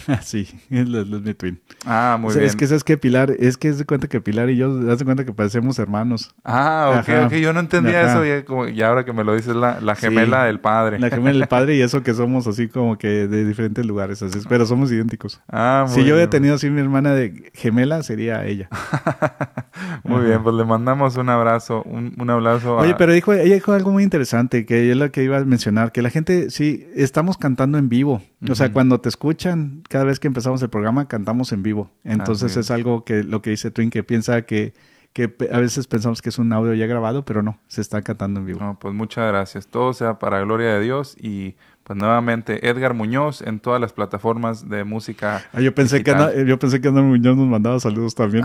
sí, es, mi twin. Ah, muy bien. Es que sabes que Pilar, es que es de cuenta que Pilar y yo, das de cuenta que parecemos hermanos. Ah, ok, ok, yo no entendía eso y, como, ahora que me lo dices, la, la gemela del padre. La gemela del padre y eso que somos así como que de diferentes lugares, así, pero somos idénticos. Ah, muy Si yo hubiera tenido así mi hermana de gemela, sería ella. muy bien, pues le mandamos un abrazo, un, un abrazo. Oye, pero dijo, ella dijo algo muy interesante, que es lo que iba a mencionar, que la gente, sí, estamos cantando en vivo. O sea, cuando te escuchan, cada vez que empezamos el programa, cantamos en vivo. Entonces es. algo que lo que dice Twin, que piensa que, que a veces pensamos que es un audio ya grabado, pero no, se está cantando en vivo. No, pues muchas gracias. Todo sea para gloria de Dios y pues nuevamente Edgar Muñoz en todas las plataformas de música. Ah, yo pensé que yo pensé que Edgar Muñoz nos mandaba saludos también.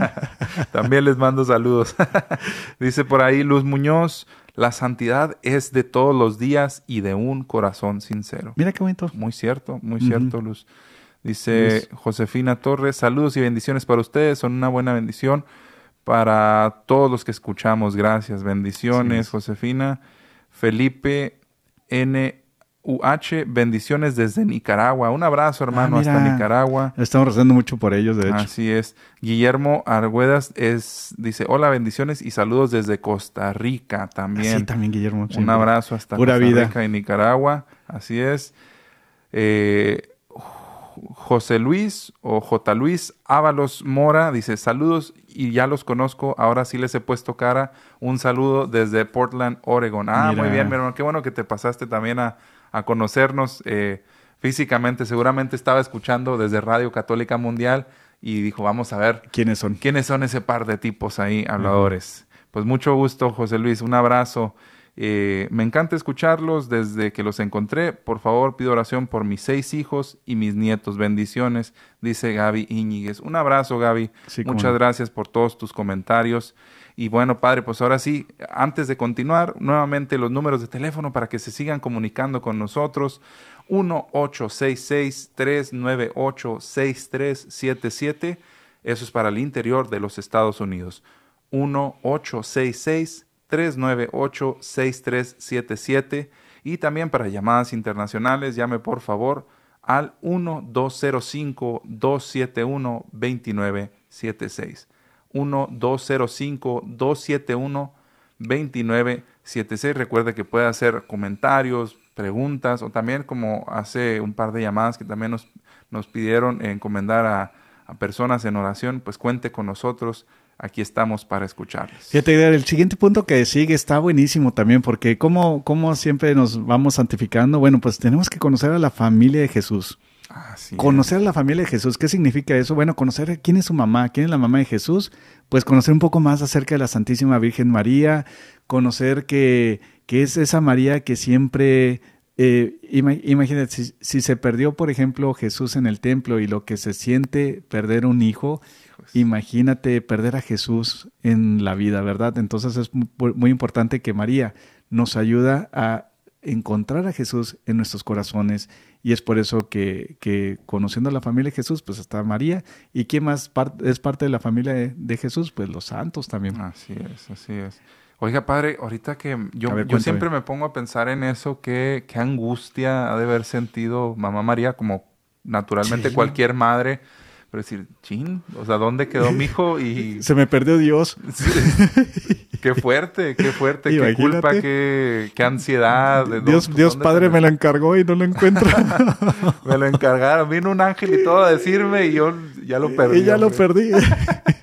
también les mando saludos. Dice por ahí Luz Muñoz, la santidad es de todos los días y de un corazón sincero. Mira qué bonito. Muy cierto, muy cierto, Luz. Dice Josefina Torres, saludos y bendiciones para ustedes, son una buena bendición para todos los que escuchamos. Gracias, bendiciones, Josefina. Felipe N. UH, bendiciones desde Nicaragua. Un abrazo, hermano, ah, hasta Nicaragua. Estamos rezando mucho por ellos, de hecho. Así es. Guillermo Arguedas es, dice, hola, bendiciones y saludos desde Costa Rica también. Sí, también, Guillermo. Un abrazo hasta Costa Rica y Nicaragua. Así es. Eh, José Luis o J. Luis Ábalos Mora dice, saludos y ya los conozco, ahora sí les he puesto cara. Un saludo desde Portland, Oregon. Ah, muy bien, mi hermano, qué bueno que te pasaste también a a conocernos eh, físicamente. Seguramente estaba escuchando desde Radio Católica Mundial y dijo, vamos a ver quiénes son. ¿Quiénes son ese par de tipos ahí habladores? Pues mucho gusto, José Luis, un abrazo. Eh, me encanta escucharlos desde que los encontré. Por favor, pido oración por mis seis hijos y mis nietos. Bendiciones, dice Gaby Íñiguez. Un abrazo, Gaby. Muchas gracias por todos tus comentarios. Y bueno, padre, pues ahora sí, antes de continuar, nuevamente los números de teléfono para que se sigan comunicando con nosotros. 1-866-398-6377. Eso es para el interior de los Estados Unidos. 1-866-398-6377. Y también para llamadas internacionales, llame por favor al 1-205-271-2976. 1-205-271-2976. Recuerde que puede hacer comentarios, preguntas o también como hace un par de llamadas que también nos, nos pidieron encomendar a, a personas en oración, pues cuente con nosotros aquí estamos para escucharles. Fíjate, el siguiente punto que sigue está buenísimo también, porque como, como siempre nos vamos santificando, bueno, pues tenemos que conocer a la familia de Jesús conocer a la familia de Jesús, ¿qué significa eso? Bueno, conocer quién es su mamá, quién es la mamá de Jesús, pues conocer un poco más acerca de la Santísima Virgen María, conocer que, que es esa María que siempre, eh, imagínate, si, se perdió, por ejemplo, Jesús en el templo y lo que se siente perder un hijo, imagínate perder a Jesús en la vida, ¿verdad? Entonces es muy importante que María nos ayuda a encontrar a Jesús en nuestros corazones y es por eso que, que, conociendo a la familia de Jesús, pues está María. ¿Y quién más es parte de la familia de, Jesús? Pues los santos también. Así es, así es. Oiga, padre, ahorita que yo, yo siempre me pongo a pensar en eso, qué, qué angustia ha de haber sentido mamá María, como naturalmente cualquier madre pero decir, chin, o sea, ¿dónde quedó mi hijo? Y... Se me perdió Dios. qué fuerte, qué fuerte, qué culpa, qué, qué ansiedad. Dios, Dios Padre me la encargó y no lo encuentro. me lo encargaron. Vino un ángel y todo a decirme y yo ya lo perdí. Y ya lo perdí.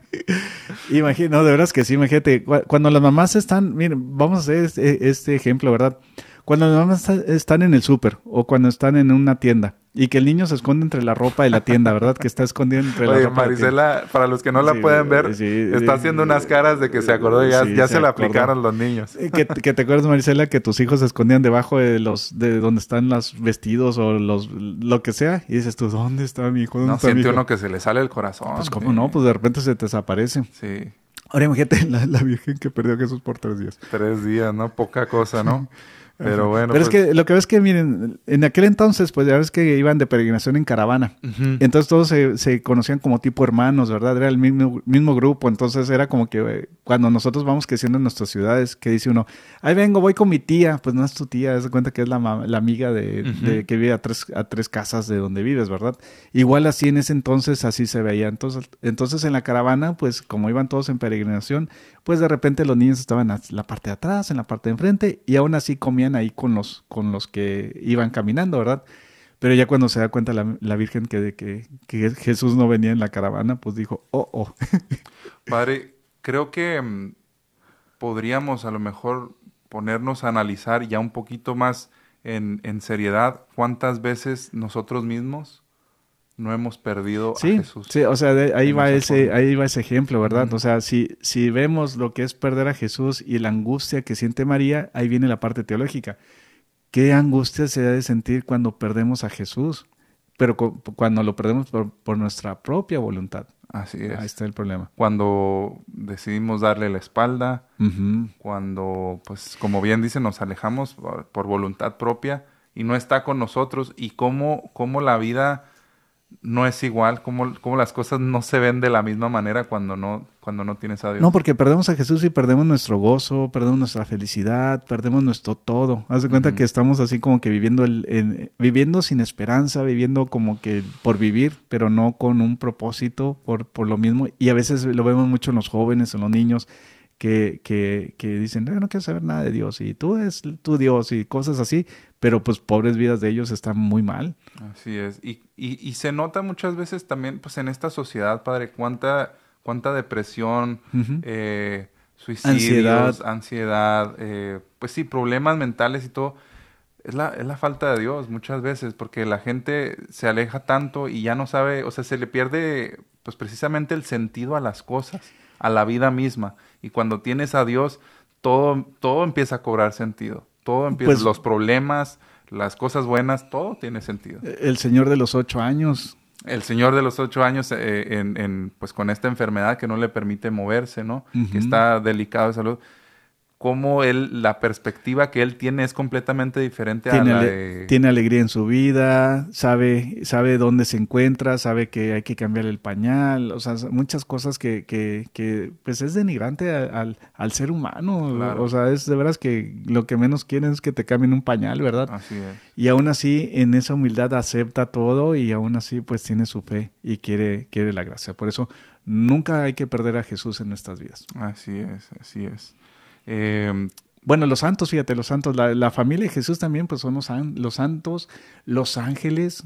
Imagino, de veras que sí, imagínate, cuando las mamás están, miren, vamos a hacer este, este ejemplo, ¿verdad? Cuando las mamás están en el súper o cuando están en una tienda y que el niño se esconde entre la ropa de la tienda, ¿verdad? Que está escondido entre la ropa. Marisela, para los que no la pueden ver, está haciendo unas caras de que se acordó, ya, ya se, la aplicaron los niños. Eh, que, que, te acuerdas, Marisela, que tus hijos se escondían debajo de los, de donde están los vestidos o los, lo que sea, y dices tú, ¿dónde está mi hijo? no, siente uno que se le sale el corazón. Pues cómo no, pues de repente se te desaparece. Sí. Ahora imagínate la, la Virgen que perdió a Jesús por tres días. Tres días, ¿no? Poca cosa, ¿no? Pero bueno. Pero es pues que lo que ves que, miren, en aquel entonces, pues ya ves que iban de peregrinación en caravana. Entonces todos se, conocían como tipo hermanos, ¿verdad? Era el mismo, mismo grupo. Entonces era como que eh, cuando nosotros vamos creciendo en nuestras ciudades, que dice uno, ahí vengo, voy con mi tía. Pues no es tu tía, das cuenta que es la, la amiga de, que vive a tres, a tres casas de donde vives, ¿verdad? Igual así en ese entonces, así se veía. Entonces, entonces en la caravana, pues como iban todos en peregrinación, pues de repente los niños estaban en la parte de atrás, en la parte de enfrente, y aún así comían ahí con los, con los que iban caminando, ¿verdad? Pero ya cuando se da cuenta la, Virgen que, Jesús no venía en la caravana, pues dijo, oh, oh. Padre, creo que mm, podríamos a lo mejor ponernos a analizar ya un poquito más en, en seriedad cuántas veces nosotros mismos no hemos perdido a Jesús. Sí, o sea, ahí va ese, ahí va ese ejemplo, ¿verdad? O sea, si, si vemos lo que es perder a Jesús y la angustia que siente María, ahí viene la parte teológica. ¿Qué angustia se ha de sentir cuando perdemos a Jesús? Pero cuando lo perdemos por, nuestra propia voluntad. Así es. Ahí está el problema. Cuando decidimos darle la espalda, cuando, pues, como bien dice, nos alejamos por, voluntad propia y no está con nosotros y cómo, cómo la vida no es igual, como, como las cosas no se ven de la misma manera cuando no, cuando no tienes a Dios. No, porque perdemos a Jesús y perdemos nuestro gozo, perdemos nuestra felicidad, perdemos nuestro todo. Haz de cuenta que estamos así como que viviendo, el, viviendo sin esperanza, viviendo como que por vivir, pero no con un propósito, por, por lo mismo. Y a veces lo vemos mucho en los jóvenes, en los niños, que, que, que dicen, no, no quiero saber nada de Dios y tú es tu Dios y cosas así, pero pues pobres vidas de ellos están muy mal. Así es. Y, y, y se nota muchas veces también pues en esta sociedad, padre, cuánta, cuánta depresión, eh, suicidios, ansiedad, eh, pues sí, problemas mentales y todo. Es la, es la falta de Dios muchas veces, porque la gente se aleja tanto y ya no sabe, o sea, se le pierde pues precisamente el sentido a las cosas, a la vida misma. Y cuando tienes a Dios, todo, todo empieza a cobrar sentido. Todo empieza, pues los problemas, las cosas buenas, todo tiene sentido. El señor de los ocho años. El señor de los ocho años, eh, en, pues con esta enfermedad que no le permite moverse, ¿no? Que está delicado de salud cómo él, la perspectiva que él tiene es completamente diferente tiene a la de... Tiene alegría en su vida, sabe, sabe dónde se encuentra, sabe que hay que cambiar el pañal, o sea, muchas cosas que, que, que pues es denigrante al, al ser humano, o sea, es de veras que lo que menos quieren es que te cambien un pañal, ¿verdad? Así es. Y aún así, en esa humildad acepta todo y aún así, pues tiene su fe y quiere, quiere la gracia. Por eso, nunca hay que perder a Jesús en nuestras vidas. Así es, así es. Eh, bueno, los santos, fíjate, los santos, la, familia de Jesús también, pues son los, los santos, los ángeles,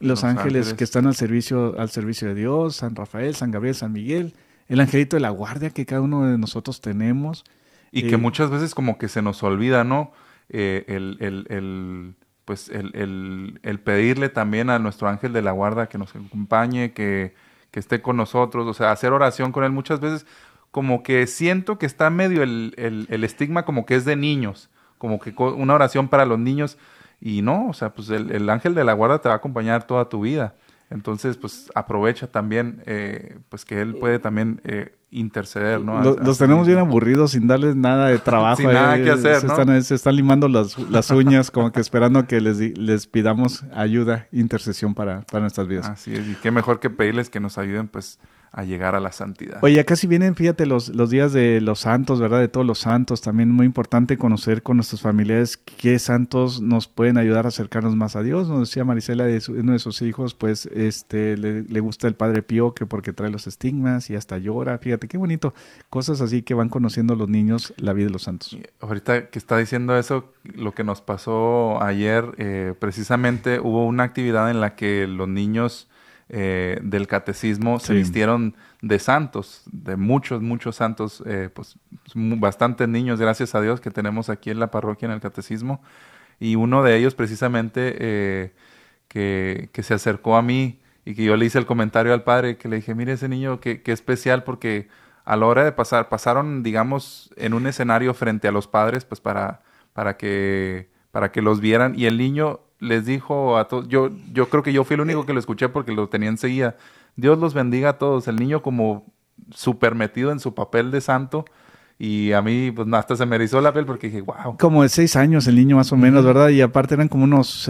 los, ángeles, que están al servicio, al servicio de Dios, San Rafael, San Gabriel, San Miguel, el angelito de la guardia que cada uno de nosotros tenemos. Y que eh, muchas veces como que se nos olvida, ¿no? Eh, el, el, el, pues el, el, pedirle también a nuestro ángel de la guardia que nos acompañe, que, que esté con nosotros, o sea, hacer oración con él muchas veces como que siento que está medio el, el, estigma como que es de niños, como que una oración para los niños y no, o sea, pues el, ángel de la guarda te va a acompañar toda tu vida. Entonces, pues aprovecha también, eh, pues que él puede también eh, interceder, ¿no? Los, tenemos bien aburridos sin darles nada de trabajo. sin nada que hacer, se, están, se están limando las, las uñas como que esperando que les, les pidamos ayuda, intercesión para, para nuestras vidas. Así es, y qué mejor que pedirles que nos ayuden, pues, a llegar a la santidad. Oye, acá si vienen, fíjate, los, los días de los santos, ¿verdad? De todos los santos. También muy importante conocer con nuestros familiares qué santos nos pueden ayudar a acercarnos más a Dios. Nos decía Marisela, de uno de sus hijos, pues este le, gusta el Padre Pío, que porque trae los estigmas y hasta llora. Fíjate, qué bonito. Cosas así que van conociendo los niños la vida de los santos. ahorita que está diciendo eso, lo que nos pasó ayer, eh, precisamente hubo una actividad en la que los niños eh, del catecismo se vistieron de santos, de muchos, muchos santos, eh, pues bastantes niños, gracias a Dios, que tenemos aquí en la parroquia en el catecismo. Y uno de ellos precisamente eh, que, que, se acercó a mí y que yo le hice el comentario al padre, que le dije, mire ese niño, qué, qué especial, porque a la hora de pasar, pasaron, digamos, en un escenario frente a los padres, pues para, para, que, para que los vieran. Y el niño les dijo a todos, yo, yo creo que yo fui el único que lo escuché porque lo tenía enseguida. Dios los bendiga a todos. El niño como súper metido en su papel de santo. Y a mí, pues hasta se me erizó la piel porque dije, wow. Como de seis años el niño más o menos, ¿verdad? Y aparte eran como unos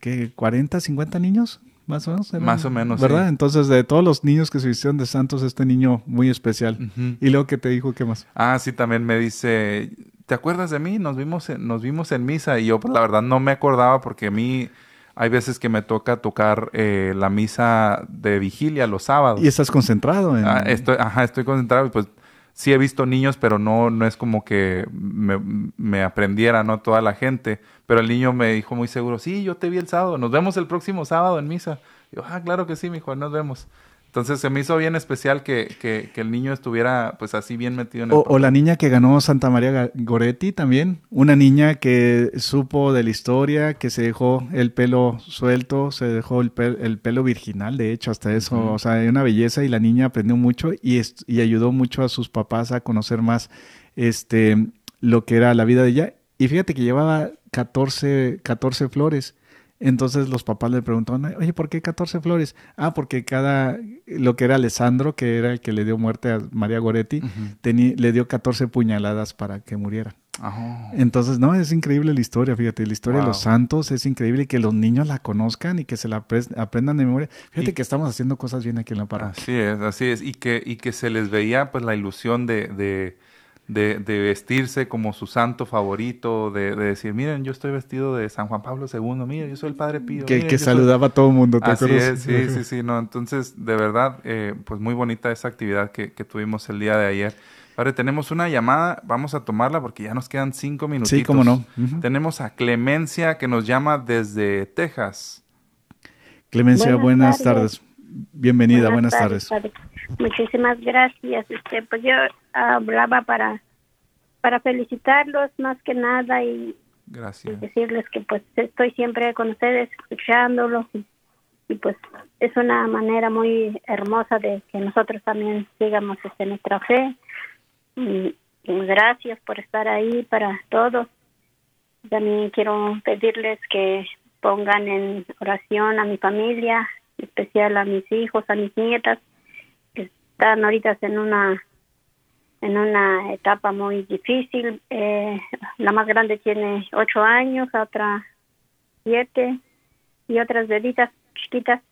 ¿qué, 40, 50 niños, más o menos. más o menos, ¿Verdad? Entonces, de todos los niños que se vistieron de santos, este niño muy especial. Y luego que te dijo, ¿qué más? Ah, sí, también me dice, ¿te acuerdas de mí? Nos vimos en, nos vimos en misa y yo pues la verdad no me acordaba porque a mí hay veces que me toca tocar eh, la misa de vigilia los sábados. ¿Y estás concentrado? En... Ah, estoy, ajá, estoy concentrado. Pues sí he visto niños, pero no, no es como que me, me, aprendiera, ¿no? Toda la gente. Pero el niño me dijo muy seguro, sí, yo te vi el sábado, nos vemos el próximo sábado en misa. yo, ah, claro que sí, mi hijo, nos vemos. Entonces se me hizo bien especial que, que, el niño estuviera pues así bien metido en el o, o, la niña que ganó Santa María Goretti también, una niña que supo de la historia, que se dejó el pelo suelto, se dejó el, el pelo virginal, de hecho, hasta eso, o sea, una belleza y la niña aprendió mucho y, y ayudó mucho a sus papás a conocer más este, lo que era la vida de ella. Y fíjate que llevaba 14, 14 flores entonces los papás le preguntaron, oye, ¿por qué 14 flores? Ah, porque cada, lo que era Alessandro, que era el que le dio muerte a María Goretti, le dio 14 puñaladas para que muriera. Entonces, no, es increíble la historia, fíjate, la historia de los santos es increíble que los niños la conozcan y que se la aprendan de memoria. Fíjate que estamos haciendo cosas bien aquí en la parroquia. Así es, así es, y que, y que se les veía pues la ilusión de de, de, vestirse como su santo favorito, de, decir, miren, yo estoy vestido de San Juan Pablo II, miren, yo soy el Padre Pío. Que, que saludaba a todo el mundo, ¿te Así es, sí, sí, sí, no, entonces, de verdad, eh, pues muy bonita esa actividad que, que tuvimos el día de ayer. Padre, tenemos una llamada, vamos a tomarla porque ya nos quedan cinco minutos. Sí, cómo no. Tenemos a Clemencia que nos llama desde Texas. Clemencia, buenas, tardes. Bienvenida, buenas, tardes. Muchísimas gracias. Este, pues yo hablaba para para felicitarlos más que nada y, decirles que pues estoy siempre con ustedes escuchándolos y, pues es una manera muy hermosa de que nosotros también sigamos este, nuestra fe y, gracias por estar ahí para todos. También quiero pedirles que pongan en oración a mi familia, especial a mis hijos, a mis nietas, que están ahorita en una en una etapa muy difícil. Eh, la más grande tiene ocho años, la otra siete y otras bebitas chiquitas.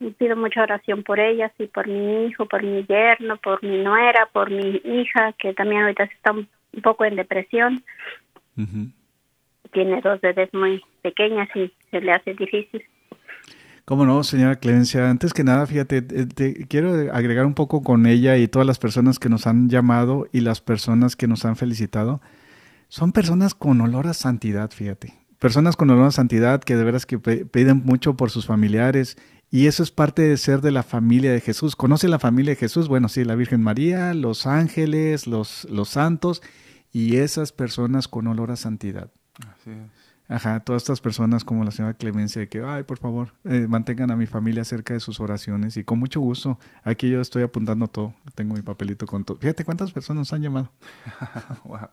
Y pido mucha oración por ellas y por mi hijo, por mi yerno, por mi nuera, por mi hija, que también ahorita está un, poco en depresión. Tiene dos bebés muy pequeñas y se le hace difícil. ¿Cómo no, señora Clemencia? Antes que nada, fíjate, eh, quiero agregar un poco con ella y todas las personas que nos han llamado y las personas que nos han felicitado. Son personas con olor a santidad, fíjate. Personas con olor a santidad que de veras que piden mucho por sus familiares y eso es parte de ser de la familia de Jesús. ¿Conoce la familia de Jesús? Bueno, sí, la Virgen María, los ángeles, los, los santos y esas personas con olor a santidad. Así es. Ajá, todas estas personas como la señora Clemencia, de que, ay, por favor, eh, mantengan a mi familia cerca de sus oraciones y con mucho gusto. Aquí yo estoy apuntando todo, tengo mi papelito con todo. Fíjate cuántas personas han llamado. wow.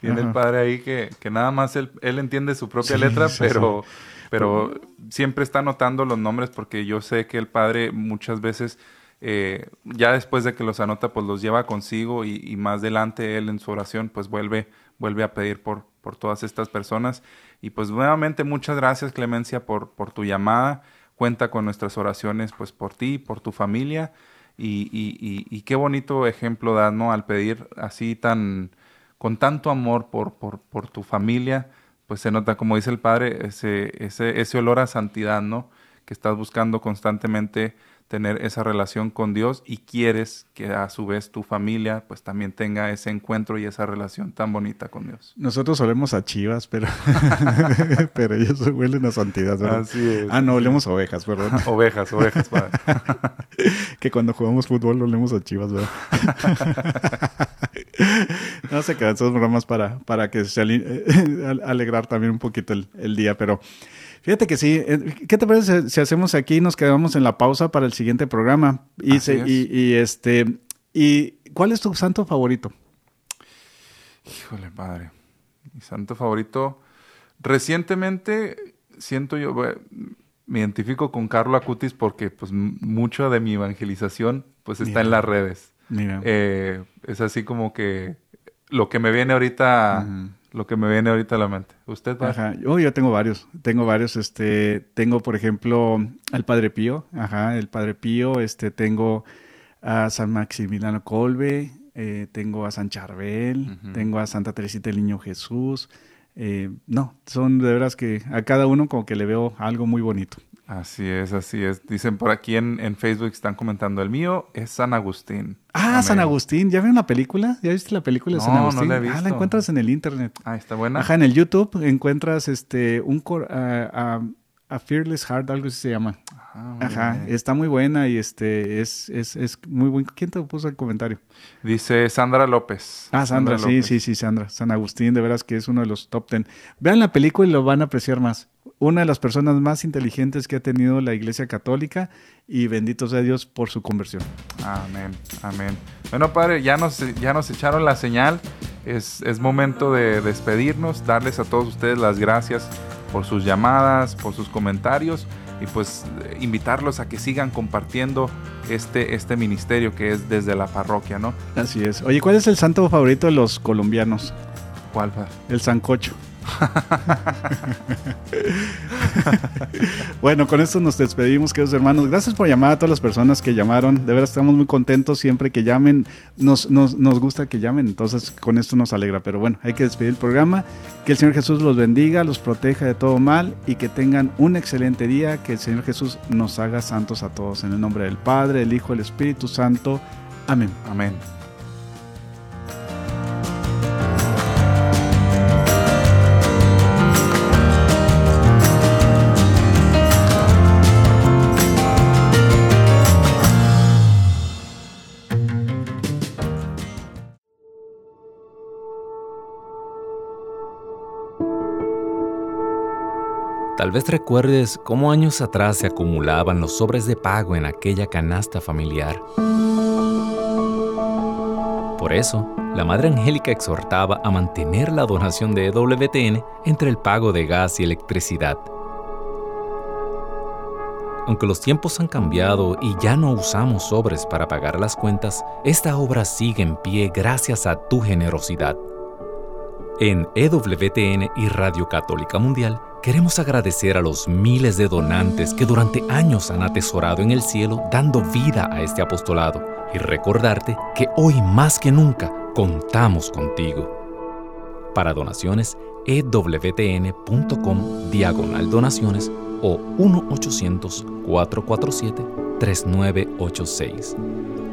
Tiene el padre ahí que, que nada más él, él, entiende su propia letra, pero, pero siempre está anotando los nombres porque yo sé que el padre muchas veces... Eh, ya después de que los anota, pues los lleva consigo y, y, más adelante él en su oración, pues vuelve, vuelve a pedir por, por todas estas personas. Y pues nuevamente muchas gracias Clemencia por, por tu llamada. Cuenta con nuestras oraciones pues por ti, por tu familia. Y, y, qué bonito ejemplo das, ¿no? Al pedir así tan, con tanto amor por, por, por tu familia, pues se nota, como dice el Padre, ese, ese, ese olor a santidad, ¿no? Que estás buscando constantemente tener esa relación con Dios y quieres que a su vez tu familia pues también tenga ese encuentro y esa relación tan bonita con Dios. Nosotros olemos a chivas, pero, pero ellos huelen a santidad, ¿verdad? Así es. Ah, no, olemos a ovejas, ¿verdad? ovejas, ovejas, padre. que cuando jugamos fútbol olemos a chivas, ¿verdad? no se quedan esas bromas para, para que se alegrar también un poquito el, el día, pero... Fíjate que sí. Eh, ¿Qué te parece si hacemos aquí y nos quedamos en la pausa para el siguiente programa? Y, y, este y ¿cuál es tu santo favorito? Híjole, padre. Mi santo favorito. Recientemente siento yo, me identifico con Carlo Acutis porque pues mucho de mi evangelización pues está en las redes. Mira. Eh, es así como que lo que me viene ahorita lo que me viene ahorita a la mente. ¿Usted? Ajá. Oh, yo tengo varios. Tengo varios. Este, tengo, por ejemplo, al Padre Pío. Ajá, el Padre Pío. Este, tengo a San Maximiliano Colbe. Eh, tengo a San Charbel. Tengo a Santa Teresita del Niño Jesús. Eh, no, son de veras que a cada uno como que le veo algo muy bonito. Así es, así es. Dicen por aquí en, en Facebook, están comentando, el mío es San Agustín. Ah, San Agustín. ¿Ya vieron la película? ¿Ya viste la película de San Agustín? No, la he visto. Ah, la encuentras en el internet. Ah, está buena. Ajá, en el YouTube encuentras este un a Fearless Heart, algo así se llama. Ah, Ajá, está muy buena y este es, es, es muy buen. ¿Quién te puso el comentario? Dice Sandra López. Ah, Sandra, sí, sí, sí, Sandra. San Agustín, de veras que es uno de los top ten. Vean la película y lo van a apreciar más una de las personas más inteligentes que ha tenido la Iglesia Católica y bendito sea Dios por su conversión. Amén, amén. Bueno, Padre, ya nos, ya nos echaron la señal. Es, es momento de despedirnos, darles a todos ustedes las gracias por sus llamadas, por sus comentarios y pues invitarlos a que sigan compartiendo este, este ministerio que es desde la parroquia, ¿no? Así es. Oye, ¿cuál es el santo favorito de los colombianos? ¿Cuál, Padre? El sancocho. bueno, con esto nos despedimos, queridos hermanos. Gracias por llamar a todas las personas que llamaron. De verdad estamos muy contentos siempre que llamen. Nos, nos, gusta que llamen, entonces con esto nos alegra. Pero bueno, hay que despedir el programa. Que el Señor Jesús los bendiga, los proteja de todo mal y que tengan un excelente día. Que el Señor Jesús nos haga santos a todos. En el nombre del Padre, del Hijo, del Espíritu Santo. Amén. Amén. Tal vez recuerdes cómo años atrás se acumulaban los sobres de pago en aquella canasta familiar. Por eso, la Madre Angélica exhortaba a mantener la donación de EWTN entre el pago de gas y electricidad. Aunque los tiempos han cambiado y ya no usamos sobres para pagar las cuentas, esta obra sigue en pie gracias a tu generosidad. En EWTN y Radio Católica Mundial queremos agradecer a los miles de donantes que durante años han atesorado en el cielo dando vida a este apostolado y recordarte que hoy más que nunca contamos contigo. Para donaciones, ewtn.com diagonal donaciones o 1-800-447-3986.